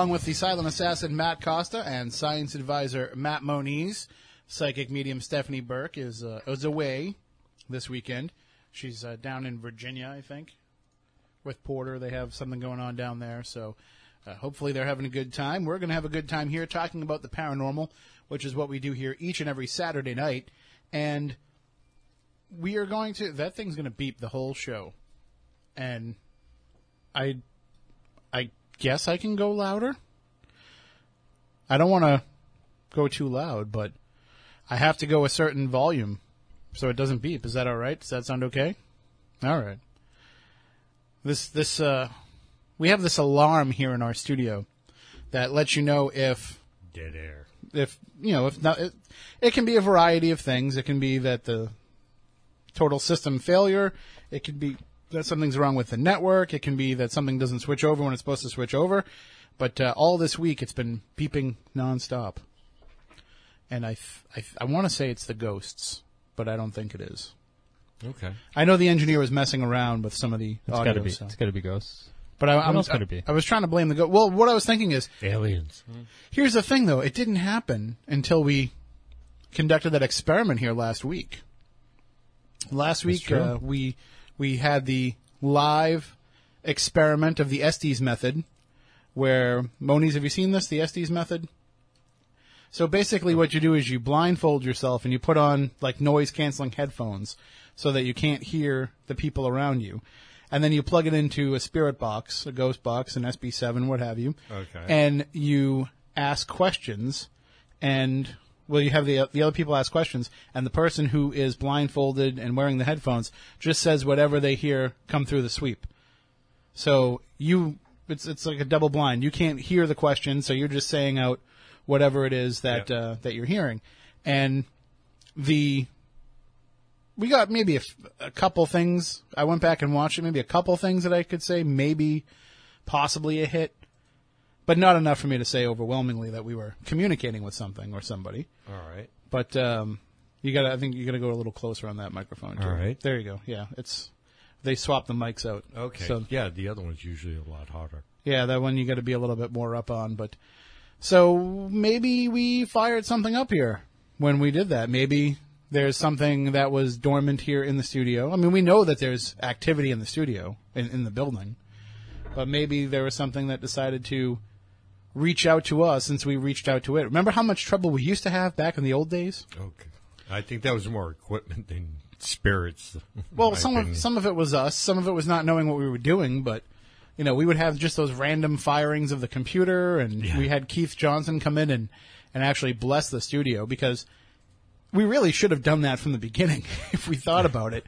along with the silent assassin Matt Costa and science advisor Matt Moniz. Psychic medium Stephanie Burke is uh, is away this weekend. She's uh, down in Virginia, I think, with Porter. They have something going on down there, so uh, hopefully they're having a good time. We're going to have a good time here talking about the paranormal, which is what we do here each and every Saturday night, and we are going to. That thing's going to beep the whole show, and I, I guess I can go louder. I don't want to go too loud, but I have to go a certain volume so it doesn't beep. Is that all right? Does that sound okay? All right. This this uh, we have this alarm here in our studio that lets you know if Dead air. if you know if not it, it can be a variety of things. It can be that the total system failure. It could be that something's wrong with the network. It can be that something doesn't switch over when it's supposed to switch over. But uh, all this week, it's been beeping nonstop. And I, th- I, th- I want to say it's the ghosts, but I don't think it is. Okay. I know the engineer was messing around with some of the It's audio, got to be. so- It's got to be ghosts. but I, I'm, else could I, it be? I was trying to blame the ghost. Well, what I was thinking is, Aliens. Here's the thing, though. It didn't happen until we conducted that experiment here last week. Last week, true. uh, we we had the live experiment of the Estes method, where Moniz, have you seen this? The Estes method. So basically, what you do is you blindfold yourself and you put on like noise canceling headphones, so that you can't hear the people around you, and then you plug it into a spirit box, a ghost box, an SB7, what have you Okay. and you ask questions, and well, you have the the other people ask questions, and the person who is blindfolded and wearing the headphones just says whatever they hear come through the sweep. So you, it's it's like a double blind. You can't hear the question, so you're just saying out whatever it is that Yeah. uh, that you're hearing, and the we got maybe a couple things. I went back and watched it. Maybe a couple things that I could say, maybe possibly a hit but not enough for me to say overwhelmingly that we were communicating with something or somebody. All right. But um, you got I think you got to go a little closer on that microphone. Too. All right. there you go. Yeah, it's they swapped the mics out. Okay. So yeah, the other one's usually a lot harder. yeah, that one you got to be a little bit more up on. But so maybe we fired something up here when we did that. Maybe there's something that was dormant here in the studio. I mean, we know that there's activity in the studio in, in the building, but maybe there was something that decided to reach out to us since we reached out to it. Remember how much trouble we used to have back in the old days? Okay. I think that was more equipment than spirits. Well, some of some of it was us. Some of it was not knowing what we were doing. But you know, we would have just those random firings of the computer, and Yeah. we had Keith Johnson come in and and actually bless the studio because we really should have done that from the beginning if we thought about it.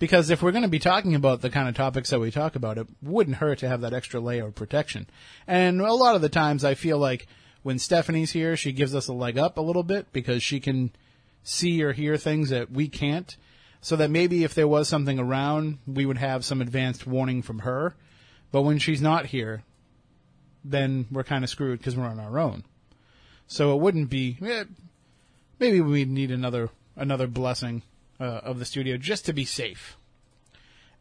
Because if we're going to be talking about the kind of topics that we talk about, it wouldn't hurt to have that extra layer of protection. And a lot of the times, I feel like when Stephanie's here, she gives us a leg up a little bit because she can see or hear things that we can't. So that maybe if there was something around, we would have some advanced warning from her. But when she's not here, then we're kind of screwed because we're on our own. So it wouldn't be. eh, Maybe we need another another blessing uh, of the studio just to be safe,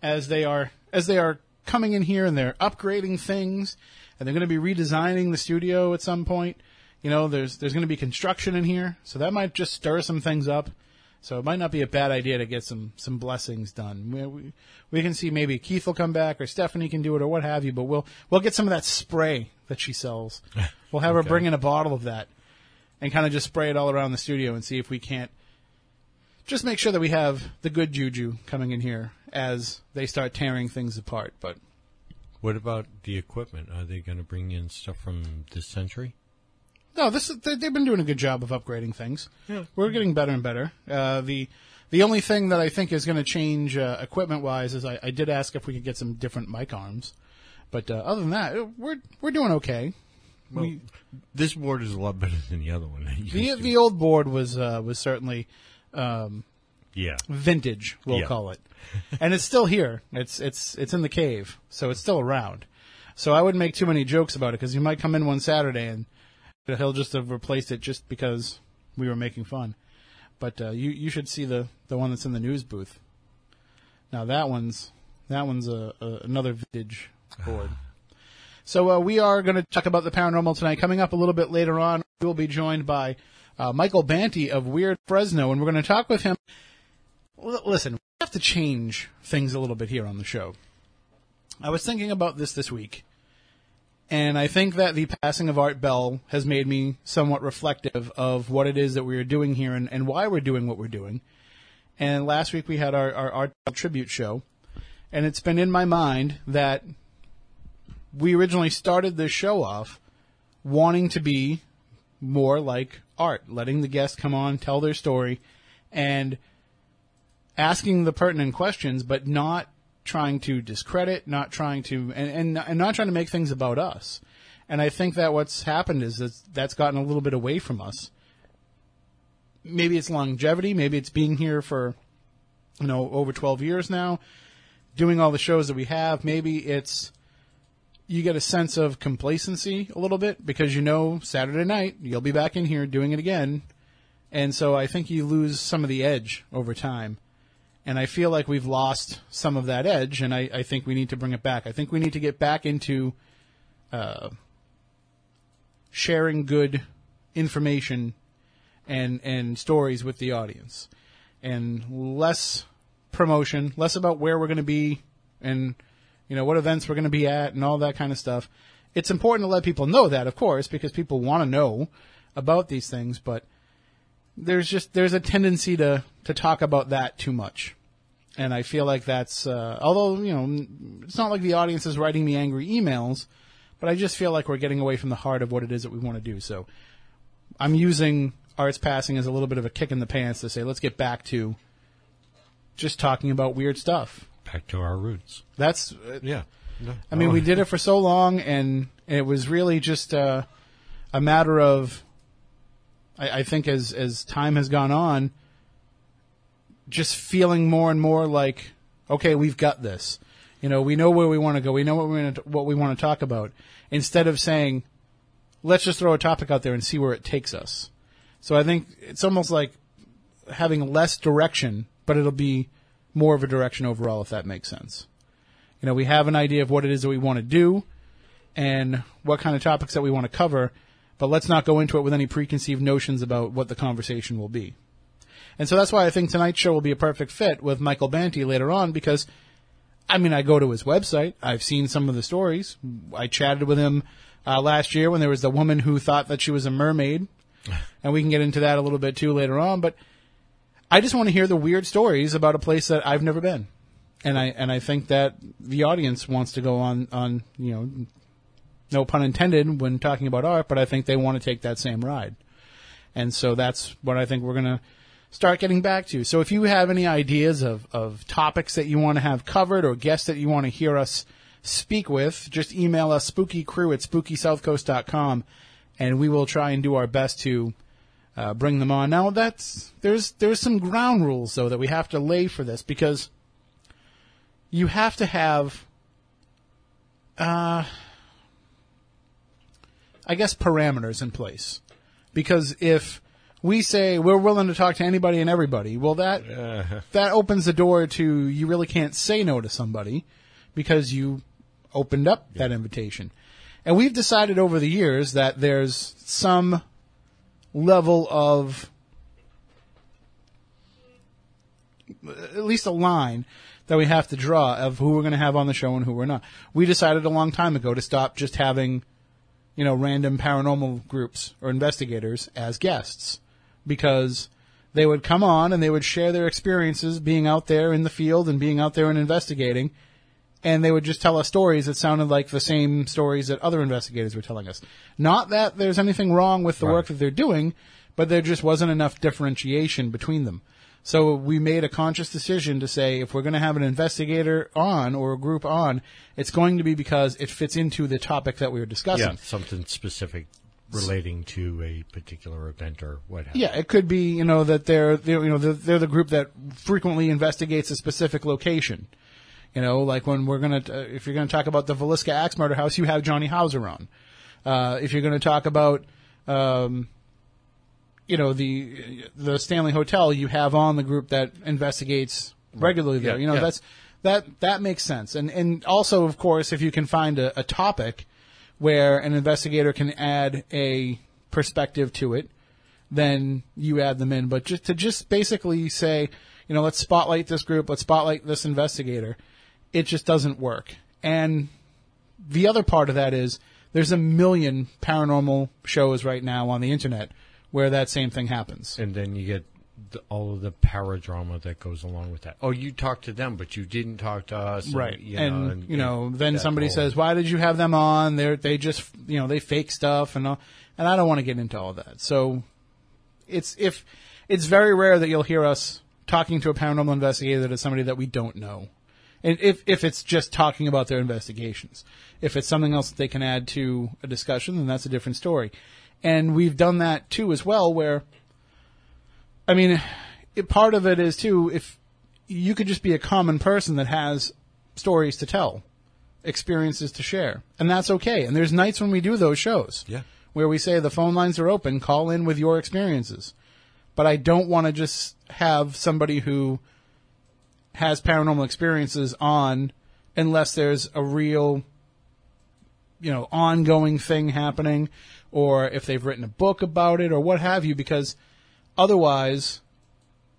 as they are as they are coming in here and they're upgrading things, and they're going to be redesigning the studio at some point. You know, there's there's going to be construction in here, so that might just stir some things up. So it might not be a bad idea to get some some blessings done. We, we, we can see maybe Keith will come back or Stephanie can do it or what have you, but we'll we'll get some of that spray that she sells. We'll have her bring in a bottle of that and kind of just spray it all around the studio and see if we can't just make sure that we have the good juju coming in here as they start tearing things apart. But What about the equipment? Are they going to bring in stuff from this century? No, this is, they, they've been doing a good job of upgrading things. We're getting better and better. Uh, the the only thing that I think is going to change uh, equipment wise is I, I did ask if we could get some different mic arms, but uh, other than that, we're we're doing okay. we, This board is a lot better than the other one. the the old board was uh, was certainly um, yeah. vintage, we'll Yeah. call it, and it's still here. It's it's it's in the cave, so it's still around. So I wouldn't make too many jokes about it because you might come in one Saturday and he'll just have replaced it just because we were making fun. But uh, you you should see the the one that's in the news booth. Now that one's that one's a, a another vintage board. So uh, we are going to talk about the paranormal tonight. Coming up a little bit later on, we will be joined by uh, Michael Banty of Weird Fresno, and we're going to talk with him. L- listen, we have to change things a little bit here on the show. I was thinking about this this week, and I think that the passing of Art Bell has made me somewhat reflective of what it is that we are doing here and, and why we're doing what we're doing. And last week we had our, our Art Bell tribute show, and it's been in my mind that we originally started this show off wanting to be more like art, letting the guests come on, tell their story, and asking the pertinent questions, but not trying to discredit, not trying to, and, and, and not trying to make things about us. And I think that what's happened is that that's gotten a little bit away from us. Maybe it's longevity, maybe it's being here for, you know, over 12 years now, doing all the shows that we have. Maybe it's, you get a sense of complacency a little bit because you know Saturday night you'll be back in here doing it again. And so I think you lose some of the edge over time. And I feel like we've lost some of that edge, and I, I think we need to bring it back. I think we need to get back into uh, sharing good information and and stories with the audience, and less promotion, less about where we're going to be, and you know what events we're going to be at, and all that kind of stuff. It's important to let people know that, of course, because people want to know about these things, but there's just there's a tendency to to talk about that too much and I feel like that's uh, although you know it's not like the audience is writing me angry emails, but I just feel like we're getting away from the heart of what it is that we want to do. So I'm using arts passing as a little bit of a kick in the pants to say let's get back to just talking about weird stuff. Back to our roots. That's uh, Yeah. No, I mean no. we did it for so long, and it was really just uh, a matter of I, I think as as time has gone on just feeling more and more like, okay, we've got this. You know, we know where we want to go. We know what we what we want to talk about. Instead of saying, let's just throw a topic out there and see where it takes us. So I think it's almost like having less direction, but it'll be more of a direction overall, if that makes sense. You know, we have an idea of what it is that we want to do and what kind of topics that we want to cover, but let's not go into it with any preconceived notions about what the conversation will be. And so that's why I think tonight's show will be a perfect fit with Michael Banty later on because, I mean, I go to his website. I've seen some of the stories. I chatted with him uh, last year when there was the woman who thought that she was a mermaid. And we can get into that a little bit too later on. But I just want to hear the weird stories about a place that I've never been. And I, and I think that the audience wants to go on, on, you know, no pun intended when talking about art, but I think they want to take that same ride. And so that's what I think we're going to start getting back to. So if you have any ideas of, of topics that you want to have covered or guests that you want to hear us speak with, just email us spookycrew at spookysouthcoast.com and we will try and do our best to uh, bring them on. Now that's there's there's some ground rules though that we have to lay for this because you have to have uh I guess parameters in place. Because if we say we're willing to talk to anybody and everybody, well that Uh, that opens the door to you really can't say no to somebody because you opened up that invitation. And we've decided over the years that there's some level of at least a line that we have to draw of who we're going to have on the show and who we're not. We decided a long time ago to stop just having, you know, random paranormal groups or investigators as guests because they would come on and they would share their experiences being out there in the field and being out there and investigating. And they would just tell us stories that sounded like the same stories that other investigators were telling us. Not that there's anything wrong with the Right. work that they're doing, but there just wasn't enough differentiation between them. So we made a conscious decision to say if we're going to have an investigator on or a group on, it's going to be because it fits into the topic that we were discussing. yeah, something specific relating to a particular event or what have. Yeah, it could be you know that they're, they're you know they're, they're the group that frequently investigates a specific location. You know, like when we're gonna uh, if you're gonna talk about the Villisca Axe Murder House, you have Johnny Houser on. Uh, if you're gonna talk about um, you know the the Stanley Hotel, you have on the group that investigates regularly there. Yeah, you know yeah. that's that that makes sense. And and also of course if you can find a, a topic where an investigator can add a perspective to it, then you add them in. But just to just basically say, you know, let's spotlight this group, let's spotlight this investigator, it just doesn't work. And the other part of that is there's a million paranormal shows right now on the internet where that same thing happens. And then you get the, all of the paradrama that goes along with that. Oh, you talked to them, but you didn't talk to us. and, Right. you and, know, and- you know, and then somebody whole- says, "Why did you have them on? They they just, you know, they fake stuff and all." And I don't want to get into all that. So it's if it's very rare that you'll hear us talking to a paranormal investigator that is somebody that we don't know. And if if it's just talking about their investigations. If it's something else that they can add to a discussion, then that's a different story. And we've done that too as well where I mean, it, part of it is too if you could just be a common person that has stories to tell, experiences to share, and that's okay. And there's nights when we do those shows, Yeah. where we say the phone lines are open, call in with your experiences. But I don't want to just have somebody who has paranormal experiences on unless there's a real you know ongoing thing happening or if they've written a book about it or what have you because otherwise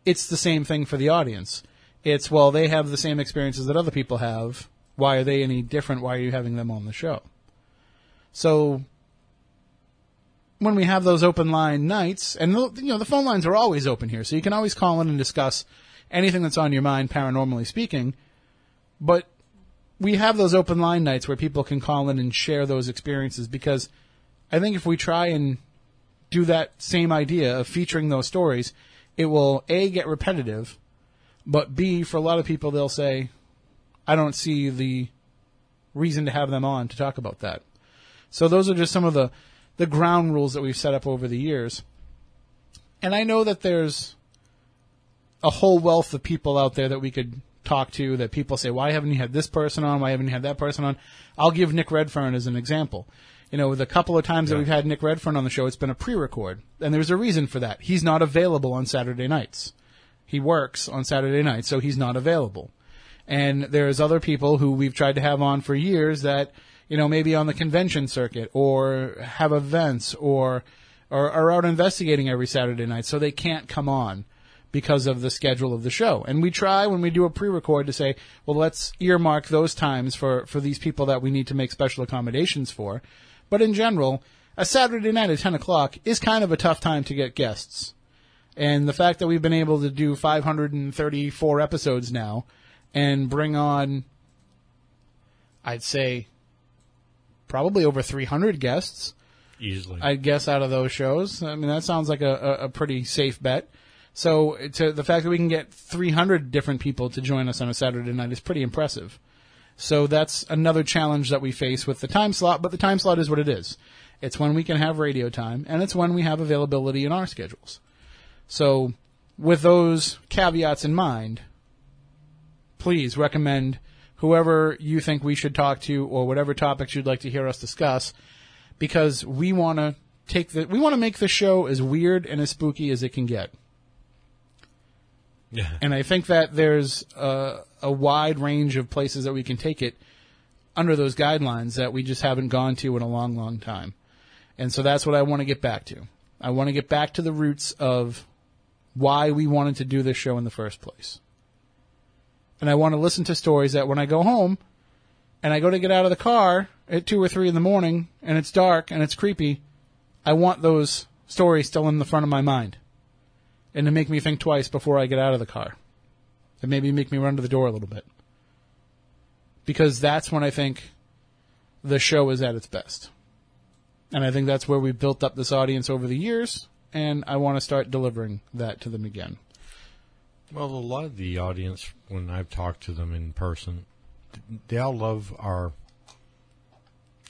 it's the same thing for the audience. It's well they have the same experiences that other people have. Why are they any different? Why are you having them on the show? So when we have those open line nights and you know the phone lines are always open here so you can always call in and discuss anything that's on your mind paranormally speaking but we have those open line nights where people can call in and share those experiences because I think if we try and do that same idea of featuring those stories, it will A, get repetitive, but B, for a lot of people, they'll say, I don't see the reason to have them on to talk about that. So those are just some of the, the ground rules that we've set up over the years. And I know that there's a whole wealth of people out there that we could talk to that people say, why haven't you had this person on? Why haven't you had that person on? I'll give Nick Redfern as an example. You know, the couple of times that we've had Nick Redfern on the show, it's been a pre-record. And there's a reason for that. He's not available on Saturday nights. He works on Saturday nights, so he's not available. And there's other people who we've tried to have on for years that, you know, maybe on the convention circuit or have events or, or are out investigating every Saturday night, so they can't come on because of the schedule of the show. And we try when we do a pre-record to say, well, let's earmark those times for, for these people that we need to make special accommodations for. But in general, a Saturday night at 10 o'clock is kind of a tough time to get guests. And the fact that we've been able to do 534 episodes now and bring on, I'd say, probably over 300 guests, easily. I'd guess out of those shows. I mean, that sounds like a, a, a pretty safe bet. So to the fact that we can get 300 different people to join us on a Saturday night is pretty impressive. So that's another challenge that we face with the time slot, but the time slot is what it is. It's when we can have radio time, and it's when we have availability in our schedules. So with those caveats in mind, please recommend whoever you think we should talk to or whatever topics you'd like to hear us discuss because we want to take the we want to make the show as weird and as spooky as it can get. And I think that there's a, a wide range of places that we can take it under those guidelines that we just haven't gone to in a long, long time. And so that's what I want to get back to. I want to get back to the roots of why we wanted to do this show in the first place. And I want to listen to stories that when I go home and I go to get out of the car at two or three in the morning and it's dark and it's creepy, I want those stories still in the front of my mind and to make me think twice before I get out of the car. And maybe make me run to the door a little bit. Because that's when I think the show is at its best. And I think that's where we built up this audience over the years, and I want to start delivering that to them again. Well, a lot of the audience, when I've talked to them in person, they all love our.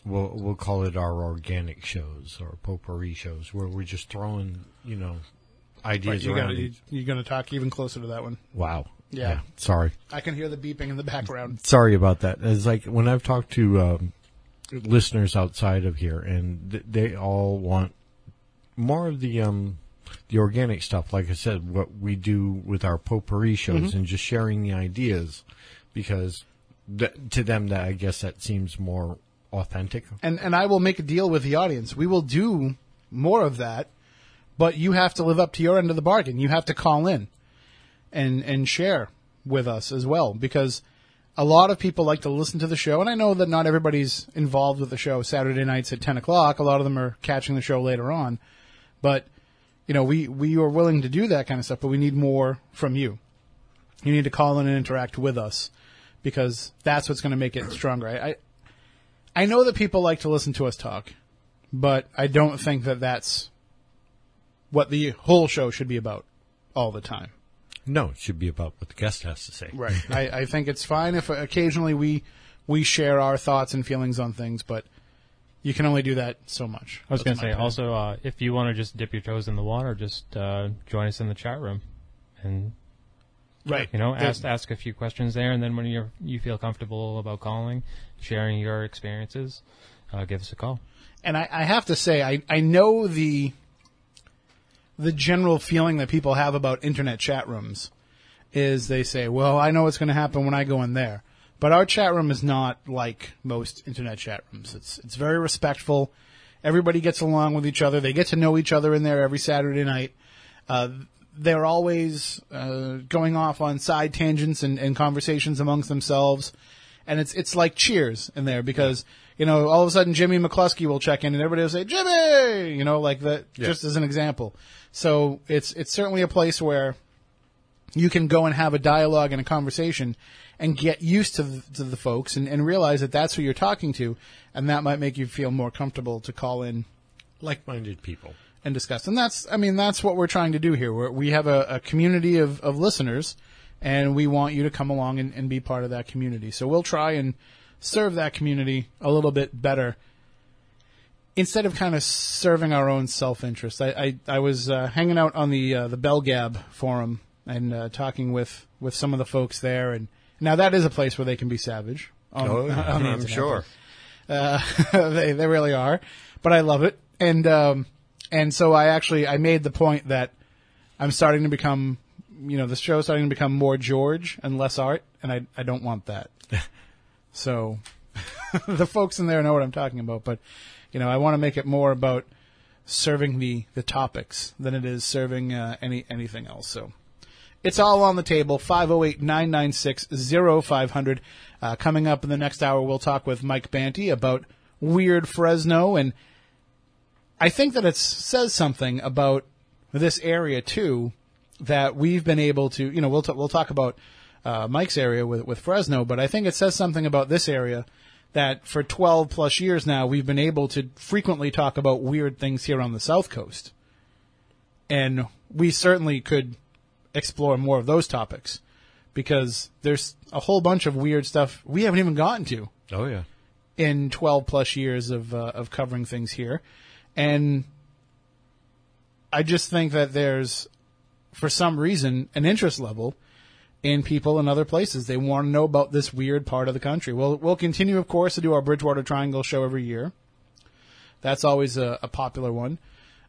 We'll we'll call it our organic shows or potpourri shows, where we're just throwing, you know, ideas you around. Gotta, you, you're going to talk even closer to that one. wow. Yeah. Sorry. I can hear the beeping in the background. Sorry about that. It's like when I've talked to um, listeners outside of here, and th- they all want more of the um, the organic stuff. Like I said, what we do with our potpourri shows, and just sharing the ideas, because th- to them, that I guess that seems more authentic. and and I will make a deal with the audience. We will do more of that, but you have to live up to your end of the bargain. You have to call in and and share with us as well because a lot of people like to listen to the show, and I know that not everybody's involved with the show Saturday nights at ten o'clock. A lot of them are catching the show later on, but you know we we are willing to do that kind of stuff, but we need more from you. You need to call in and interact with us because that's what's going to make it stronger. I, I I know that people like to listen to us talk, but I don't think that that's what the whole show should be about all the time. No, it should be about what the guest has to say. Right. I, I think it's fine if occasionally we we share our thoughts and feelings on things, but you can only do that so much. I was going to say opinion. also, uh, if you want to just dip your toes in the water, just uh, join us in the chat room, and right. you know, There- ask ask a few questions there, and then when you are you feel comfortable about calling, sharing your experiences, uh, give us a call. and I, I have to say, I, I know the the general feeling that people have about internet chat rooms is they say, well, I know what's going to happen when I go in there. But our chat room is not like most internet chat rooms. It's it's very respectful. Everybody gets along with each other. They get to know each other in there every Saturday night. Uh, they're always uh, going off on side tangents and, and conversations amongst themselves, and it's it's like Cheers in there because you know all of a sudden Jimmy McCluskey will check in and everybody will say Jimmy, you know, like that. Yeah. Just as an example, so it's it's certainly a place where you can go and have a dialogue and a conversation and get used to the, to the folks and, and realize that that's who you're talking to, and that might make you feel more comfortable to call in Like-minded people. and discuss. And that's, I mean, that's what we're trying to do here. We're, we have a, a community of, of listeners, and we want you to come along and, and be part of that community. So we'll try and serve that community a little bit better instead of kind of serving our own self interest. I, I, I was uh, hanging out on the uh, the Belgab forum and uh, talking with, with some of the folks there, and now that is a place where they can be savage. On, Oh, on I'm internet. sure. Uh, they they really are, but I love it, and um, and so I actually I made the point that I'm starting to become, you know, the show's starting to become more George and less art, and I I don't want that. so the folks in there know what I'm talking about, but you know I want to make it more about serving the the topics than it is serving uh, any anything else. So. It's all on the table. 508-996-0500. Uh, coming up in the next hour, we'll talk with Mike Banty about weird Fresno. And I think that it says something about this area, too, that we've been able to, you know, we'll, t- we'll talk about uh, Mike's area with, with Fresno, but I think it says something about this area that for 12 plus years now, we've been able to frequently talk about weird things here on the South Coast. And we certainly could explore more of those topics because there's a whole bunch of weird stuff we haven't even gotten to Oh yeah. in 12 plus years of uh, of covering things here and I just think that there's for some reason an interest level in people in other places they want to know about this weird part of the country we'll we'll continue of course to do our Bridgewater Triangle show every year that's always a, a popular one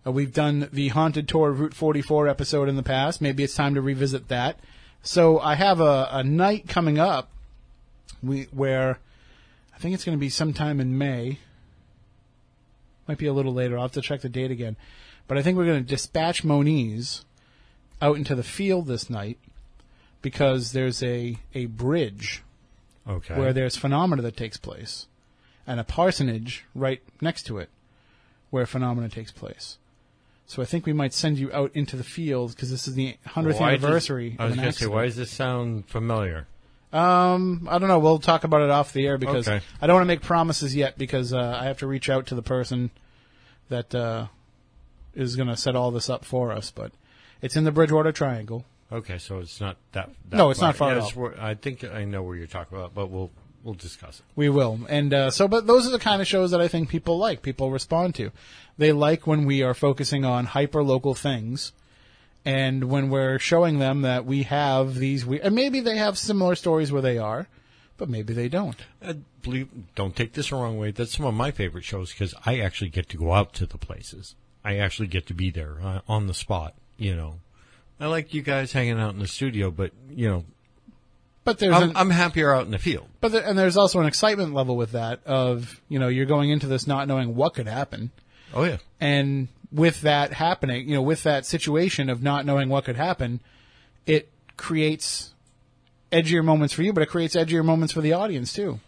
uh, we've done the haunted tour of Route 44 episode in the past. Maybe it's time to revisit that. So I have a, a night coming up we, where I think it's going to be sometime in May. Might be a little later. I'll have to check the date again. But I think we're going to dispatch Moniz out into the field this night because there's a, a bridge Okay. where there's phenomena that takes place and a parsonage right next to it where phenomena takes place. So I think we might send you out into the field because this is the 100th Why does- anniversary I was going to say, why does this sound familiar? Um, I don't know. We'll talk about it off the air because Okay. I don't want to make promises yet because uh, I have to reach out to the person that uh, is going to set all this up for us. But it's in the Bridgewater Triangle. Okay, so it's not that. that No, it's not far Yeah, where- I think I know where you're talking about, but we'll we'll discuss it. We will. And uh, so, but those are the kind of shows that I think people like, people respond to. They like when we are focusing on hyper local things. And when we're showing them that we have these, we, and maybe they have similar stories where they are, but maybe they don't. Uh, believe, don't take this the wrong way. That's some of my favorite shows because I actually get to go out to the places. I actually get to be there uh, on the spot. You know, I like you guys hanging out in the studio, but you know, but there's I'm, an, I'm happier out in the field. but there, and there's also an excitement level with that of you know you're going into this not knowing what could happen, Oh yeah. and with that happening, you know, with that situation of not knowing what could happen, it creates edgier moments for you, but it creates edgier moments for the audience too.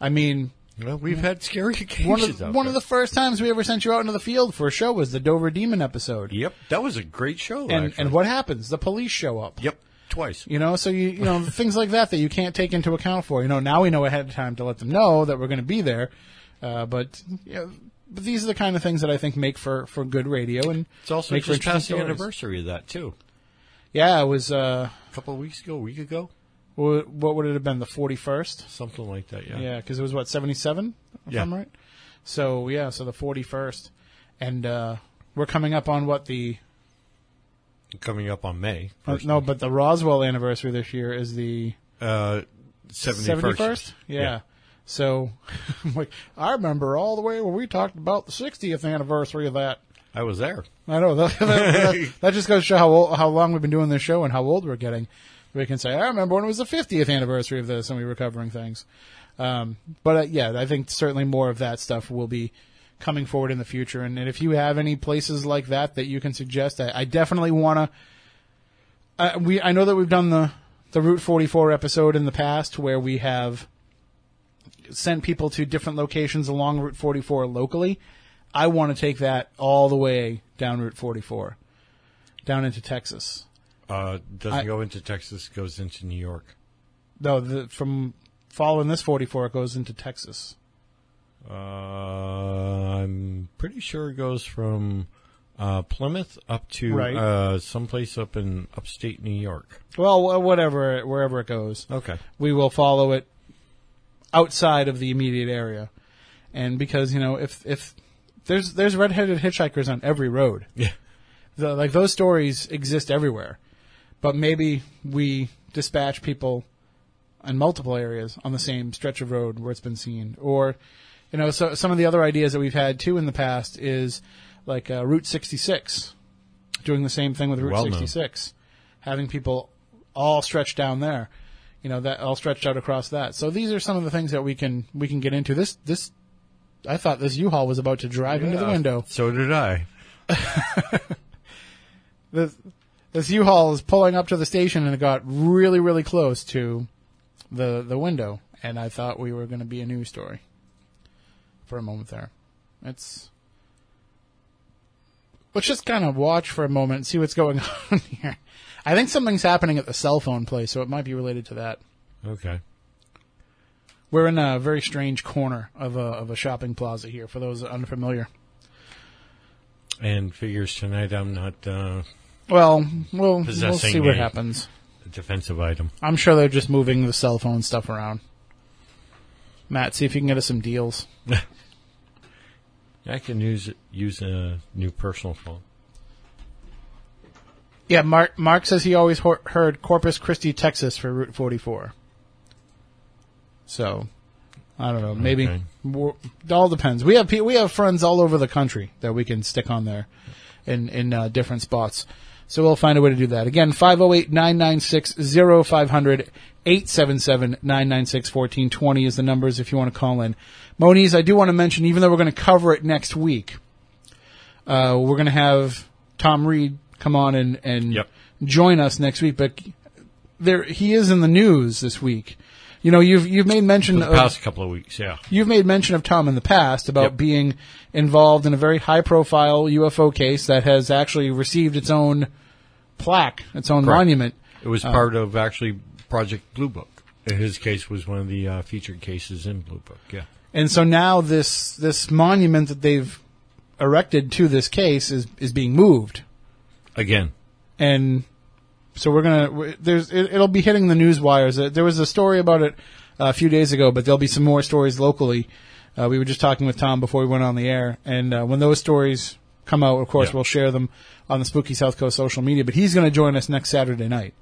I mean, Well, we've had scary occasions one of out one of the first times we ever sent you out into the field for a show was the Dover Demon episode. Yep, that was a great show. And actually. and what happens? The police show up. Yep, twice. You know, so you you know things like that that you can't take into account for. You know, now we know ahead of time to let them know that we're going to be there. Uh, but you know, but these are the kind of things that I think make for for good radio and It's also make just past the anniversary of that too. Yeah, it was. Uh, A couple of weeks ago, a week ago, what would it have been? The forty first. something like that. Yeah. Yeah, because it was what seventy seven. If Yeah. I'm right. So yeah, so the forty first, and uh, we're coming up on what the Coming up on May. uh, no, but the Roswell anniversary this year is the uh, seventy seventy first. first. Yeah. So, I'm like, I remember all the way when we talked about the 60th anniversary of that. I was there. I know that, that, that, that just goes to show how old, how long we've been doing this show and how old we're getting. We can say, I remember when it was the 50th anniversary of this and we were covering things. Um, but uh, yeah, I think certainly more of that stuff will be coming forward in the future. And, and if you have any places like that that you can suggest, I, I definitely want to. Uh, we I know that we've done the the Route 44 episode in the past where we have sent people to different locations along Route 44 locally. I want to take that all the way down Route 44, down into Texas. Uh, doesn't I- go into Texas, goes into New York. No, the, from following this 44, it goes into Texas. Uh, I'm pretty sure it goes from uh, Plymouth up to Right. uh, someplace up in upstate New York. Well, whatever, wherever it goes, Okay. we will follow it outside of the immediate area. And because you know, if if there's there's redheaded hitchhikers on every road, Yeah. the, like those stories exist everywhere, but maybe we dispatch people in multiple areas on the same stretch of road where it's been seen, or you know, so some of the other ideas that we've had too in the past is like uh, Route 66, doing the same thing with Route Well known. 66, having people all stretched down there, you know, that all stretched out across that. So these are some of the things that we can we can get into. This this. I thought this U-Haul was about to drive into the window. So did I. this, this U-Haul is pulling up to the station and it got really, really close to the the window, and I thought we were going to be a news story for a moment there. It's let's just kind of watch for a moment and see what's going on here. I think something's happening at the cell phone place, so it might be related to that. Okay. We're in a very strange corner of a of a shopping plaza here. For those unfamiliar, And figures tonight I'm not uh, well, we'll we'll see what a- happens. a defensive item. I'm sure they're just moving the cell phone stuff around. Matt, see if you can get us some deals. I can use use a new personal phone. Yeah, Mark. Mark says he always ho- heard Corpus Christi, Texas, for Route 44. So, I don't know. Maybe Okay. it all depends. We have pe- we have friends all over the country that we can stick on there, in in uh, different spots. So we'll find a way to do that. Again, 508-996-0500, 877-996-1420 is the numbers if you want to call in. Moniz, I do want to mention, even though we're going to cover it next week, uh, we're going to have Tom Reed come on and, and Yep. join us next week, but there, he is in the news this week. You know, you've, you've made mention For the of, past couple of weeks, yeah. You've made mention of Tom in the past about Yep. being involved in a very high profile UFO case that has actually received its own plaque, its own Correct. monument. It was part of actually Project Blue Book. His case was one of the uh, featured cases in Blue Book. Yeah. And so now this this monument that they've erected to this case is is being moved. Again, And so we're gonna there's it, it'll be hitting the news wires. Uh, There was a story about it uh, a few days ago, but there'll be some more stories locally. Uh, we were just talking with Tom before we went on the air, and uh, when those stories come out, of course, Yeah. we'll share them on the Spooky South Coast social media. But he's going to join us next Saturday night,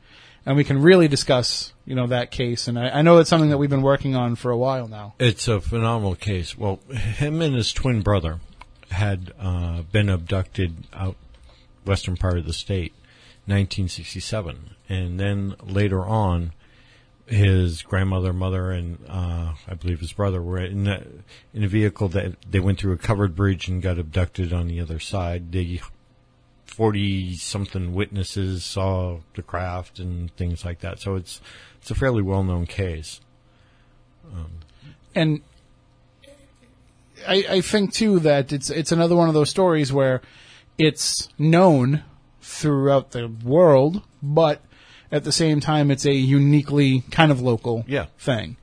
and we can really discuss, you know, that case. And I, I know it's something that we've been working on for a while now. it's a phenomenal case. Well, him and his twin brother had uh, been abducted out western part of the state, 1967, and then later on, his grandmother, mother, and uh, I believe his brother were in a, in a vehicle that they went through a covered bridge and got abducted on the other side. The forty something witnesses saw the craft and things like that. So it's it's a fairly well known case. and I, I think too that it's it's another one of those stories where it's known throughout the world, but at the same time, it's a uniquely kind of local Yeah. thing,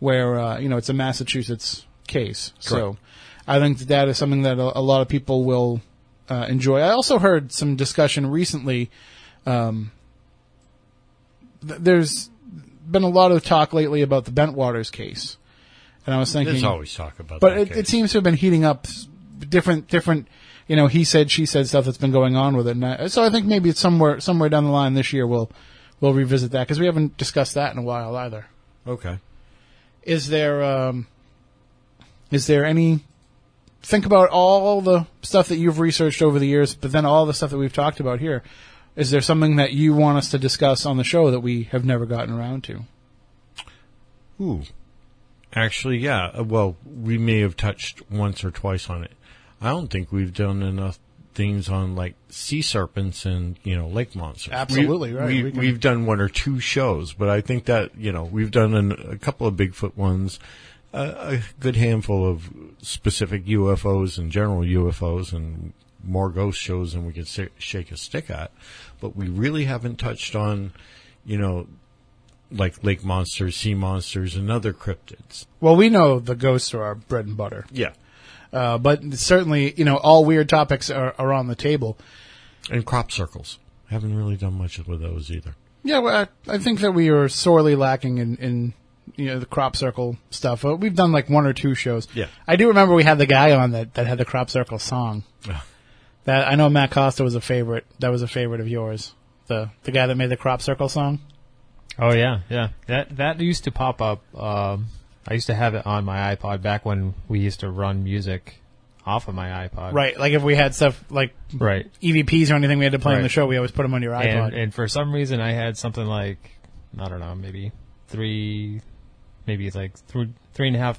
where uh, you know it's a Massachusetts case. So I think that that is something that a, a lot of people will uh, enjoy. I also heard some discussion recently. Um, th- there's been a lot of talk lately about the Bentwaters case, and I was thinking, There's always talk about but that it, it seems to have been heating up different different you know he said she said stuff that's been going on with it and I, so i think maybe it's somewhere somewhere down the line this year we'll we'll revisit that because we haven't discussed that in a while either okay. is there um is there any think about all the stuff that you've researched over the years but then all the stuff that we've talked about here is there something that you want us to discuss on the show that we have never gotten around to Ooh. Actually, yeah. uh, Well, we may have touched once or twice on it. I don't think we've done enough things on like sea serpents and you know lake monsters. Absolutely, we, right. We, We can- We've done one or two shows, but I think that you know we've done an, a couple of Bigfoot ones, uh, a good handful of specific UFOs and general UFOs, and more ghost shows than we could sa- shake a stick at. But we really haven't touched on, you know, like lake monsters, sea monsters, and other cryptids. well we know the ghosts are our bread and butter Yeah. Uh, but certainly you know all weird topics are, are on the table And crop circles. Haven't really done much with those either. Yeah, well, I, I think that we are sorely lacking in, in you know the crop circle stuff. Uh, we've done like one or two shows. Yeah. I do remember we had the guy on that that had the crop circle song. Yeah. That I know Matt Costa was a favorite. That was a favorite of yours. The the guy that made the crop circle song. Oh yeah, yeah. That that used to pop up. Um, I used to have it on my iPod back when we used to run music off of my iPod. Right. Like if we had stuff like Right. EVPs or anything we had to play on Right. the show, we always put them on your iPod. And, and for some reason, I had something like I don't know, maybe three, maybe it's like three, three and a half,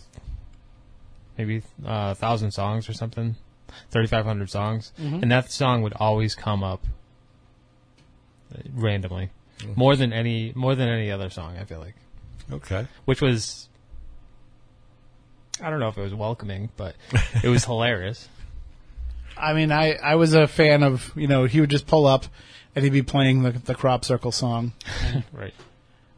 maybe uh, thousand songs or something, thirty five hundred songs, and that song would always come up uh, randomly, more than any more than any other song. I feel like, Okay. which was. I don't know if it was welcoming, but it was hilarious. I mean, I, I was a fan of, you know, he would just pull up and he'd be playing the, the crop circle song. Right.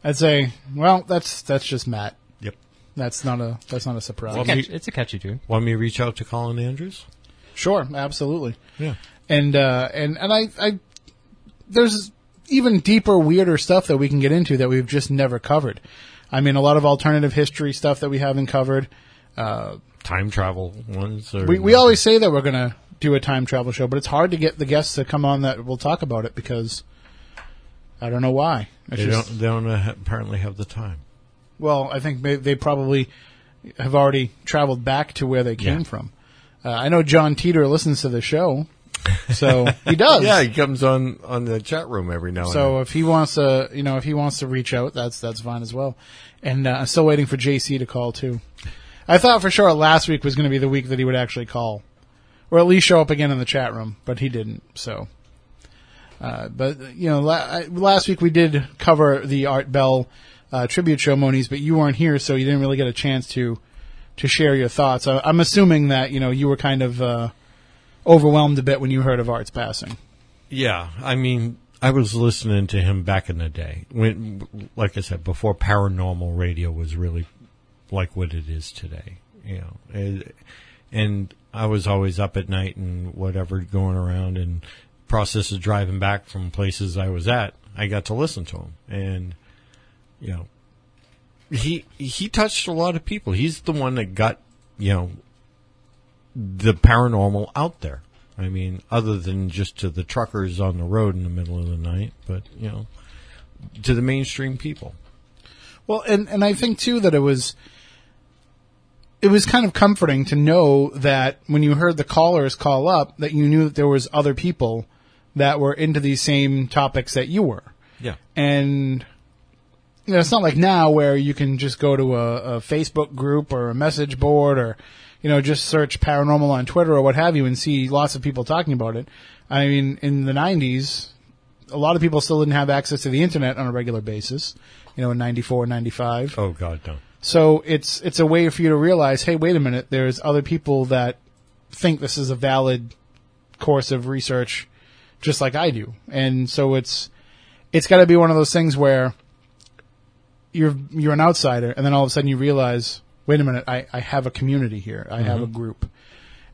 I'd say, well, that's, that's just Matt. Yep. That's not a, that's not a surprise. Well, Catch, it's a catchy tune. Want me to reach out to Colin Andrews? Sure, absolutely. Yeah. And, uh, and, and I, I, there's even deeper, weirder stuff that we can get into that we've just never covered. I mean, a lot of alternative history stuff that we haven't covered. Uh, Time travel ones? Or we, we always say that we're going to do a time travel show, but it's hard to get the guests to come on that will talk about it because I don't know why. It's They just, don't, they don't uh, apparently have the time. well, I think they, they probably have already traveled back to where they came Yeah. from. Uh, I know John Titor listens to the show, so he does. Yeah, he comes on, on the chat room every now and So then. if he wants to, you know, if he wants to reach out, that's that's fine as well. And uh, I'm still waiting for JC to call too. I thought for sure last week was going to be the week that he would actually call, or at least show up again in the chat room, but he didn't. So, uh, but you know, la- last week we did cover the Art Bell uh, tribute show, Moniz, but you weren't here, so you didn't really get a chance to to share your thoughts. I, I'm assuming that you know you were kind of uh, overwhelmed a bit when you heard of Art's passing. Yeah, I mean, I was listening to him back in the day when, like I said, before paranormal radio was really like what it is today. You know, and, I was always up at night and whatever, going around and process of driving back from places I was at. I got to listen to him, and you know, he he touched a lot of people. He's the one that got you know the paranormal out there. I mean, other than just to the truckers on the road in the middle of the night, but you know, to the mainstream people. Well, and and I think too that it was it was kind of comforting to know that when you heard the callers call up that you knew that there was other people that were into these same topics that you were. Yeah. And you know, it's not like now where you can just go to a, a Facebook group or a message board or, you know, just search paranormal on Twitter or what have you and see lots of people talking about it. I mean, in the 90s, a lot of people still didn't have access to the internet on a regular basis, you know, in 94, 95. Oh God, no. So it's, it's a way for you to realize, hey, wait a minute, there's other people that think this is a valid course of research just like I do. And so it's, it's gotta be one of those things where you're, you're an outsider and then all of a sudden you realize, wait a minute, I, I have a community here. I have a mm-hmm. group.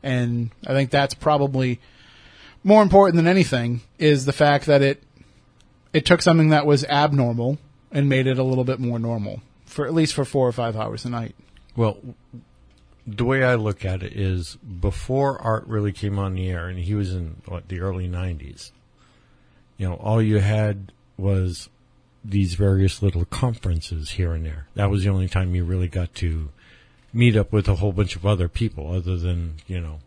And I think that's probably more important than anything is the fact that it, it took something that was abnormal and made it a little bit more normal for at least for four or five hours a night. Well, the way I look at it is before Art really came on the air, and he was in what the early '90s. You know, all you had was these various little conferences here and there. That was the only time you really got to meet up with a whole bunch of other people, other than you know,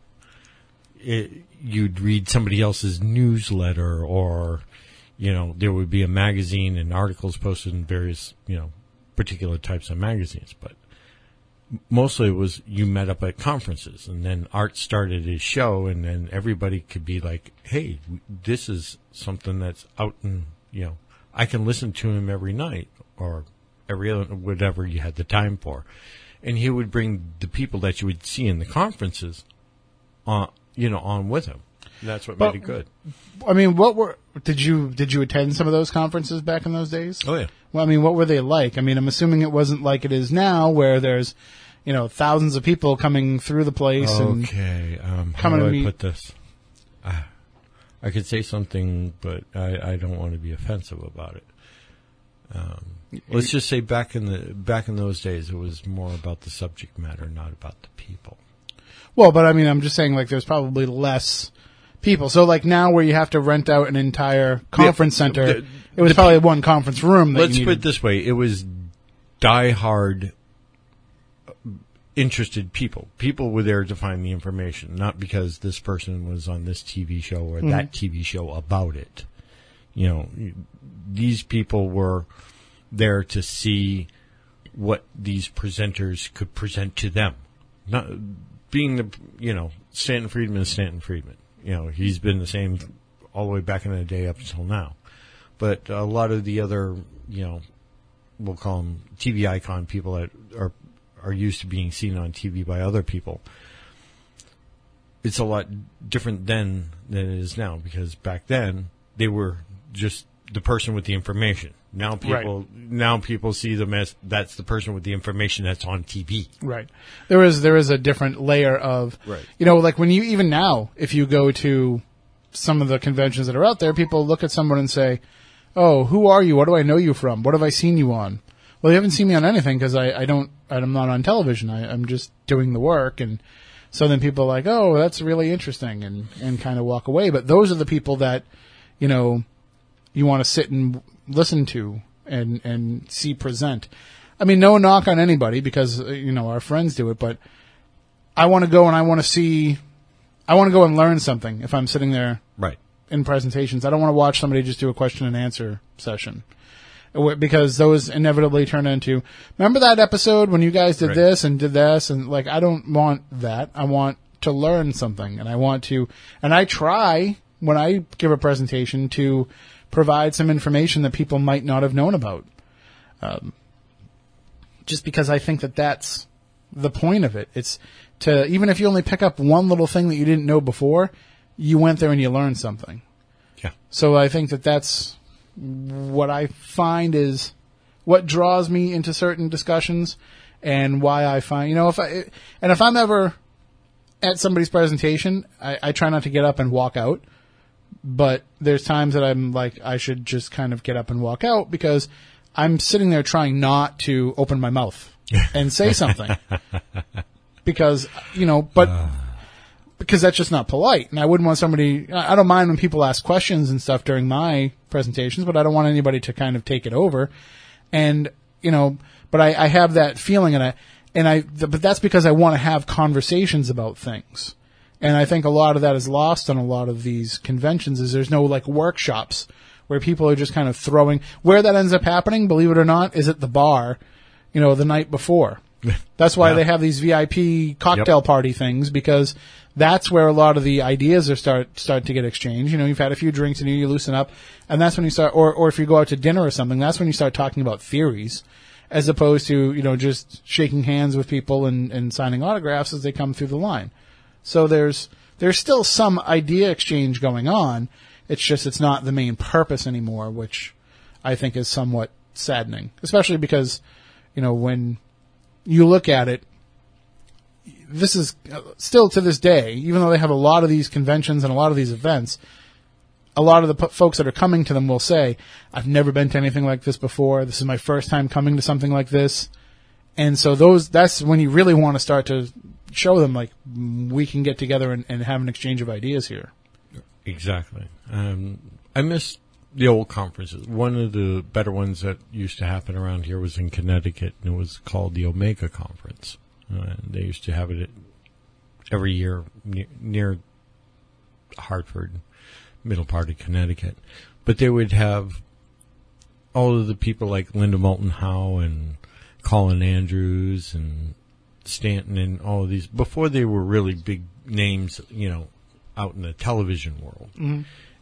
it, you'd read somebody else's newsletter, or you know, there would be a magazine and articles posted in various you know particular types of magazines, but mostly it was you met up at conferences and then art started his show and then everybody could be like hey this is something that's out and you know i can listen to him every night or every other whatever you had the time for. And he would bring the people that you would see in the conferences on you know on with him. And that's what But- made it good. I mean, what were did you did you attend some of those conferences back in those days? oh yeah Well, I mean, what were they like? I mean, I'm assuming it wasn't like it is now, where there's, you know, thousands of people coming through the place and Okay. Um, how do I meet- put this? Ah, I could say something, but I, I don't want to be offensive about it. Um, let's just say back in the back in those days, it was more about the subject matter, not about the people. well, but I mean, I'm just saying like there's probably less people. So like now, where you have to rent out an entire conference center, the- it was probably one conference room. That Let's put it this way: it was diehard uh, interested people. People were there to find the information, not because this person was on this TV show or that TV show about it. You know, these people were there to see what these presenters could present to them. Not being the you know Stanton Friedman is Stanton Friedman. You know he's been the same all the way back in the day up until now. But a lot of the other you know we'll call them TV icon people that are are used to being seen on TV by other people. It's a lot different then than it is now because back then they were just the person with the information. Now people now people see them as that's the person with the information that's on TV. Right. There is there is a different layer of Right. you know, like when you even now, if you go to some of the conventions that are out there, people look at someone and say, "Oh, who are you? What do I know you from? What have I seen you on?" Well, you haven't seen me on anything because I, I don't I'm not on television. I, I'm just doing the work, and so then people are like, "Oh, that's really interesting," and and kind of walk away. But those are the people that you know you want to sit and listen to and and see present. I mean, no knock on anybody because uh, you know our friends do it, but I want to go and I want to see. I want to go and learn something if I'm sitting there Right. in presentations. I don't want to watch somebody just do a question and answer session because those inevitably turn into. Remember that episode when you guys did Right. this and did this and like I don't want that. I want to learn something and I want to and I try when I give a presentation to provide some information that people might not have known about. Um, just because I think that that's the point of it. It's to even if you only pick up one little thing that you didn't know before, you went there and you learned something. Yeah. So I think that that's what I find is what draws me into certain discussions and why I find, you know, if I, and if I'm ever at somebody's presentation, I, I try not to get up and walk out, but there's times that I'm like, I should just kind of get up and walk out because I'm sitting there trying not to open my mouth and say something because, you know, but because that's just not polite. And I wouldn't want somebody, I I don't mind when people ask questions and stuff during my presentations, but I don't want anybody to kind of take it over. And, you know, but I, I have that feeling and I, and I, but that's because I want to have conversations about things. And I think a lot of that is lost on a lot of these conventions is there's no like workshops where people are just kind of throwing, where that ends up happening, believe it or not, is at the bar, you know, the night before. That's why Yeah. they have these VIP cocktail Yep. party things because that's where a lot of the ideas are start start to get exchanged. You know, you've had a few drinks and you, you loosen up, and that's when you start. Or or if you go out to dinner or something, that's when you start talking about theories, as opposed to you know just shaking hands with people and and signing autographs as they come through the line. So there's there's still some idea exchange going on. It's just it's not the main purpose anymore, which I think is somewhat saddening, especially because you know when you look at it, this is uh, still to this day, even though they have a lot of these conventions and a lot of these events, a lot of the folks that are coming to them will say, I've never been to anything like this before. This is my first time coming to something like this. And so those, that's when you really want to start to show them like, we can get together and, and have an exchange of ideas here. Exactly. Um, I miss the old conferences. One of the better ones that used to happen around here was in Connecticut, and it was called the Omega Conference. Uh, they used to have it every year near, near Hartford, middle part of Connecticut. But they would have all of the people like Linda Moulton Howe and Colin Andrews and Stanton and all of these before they were really big names, you know, out in the television world.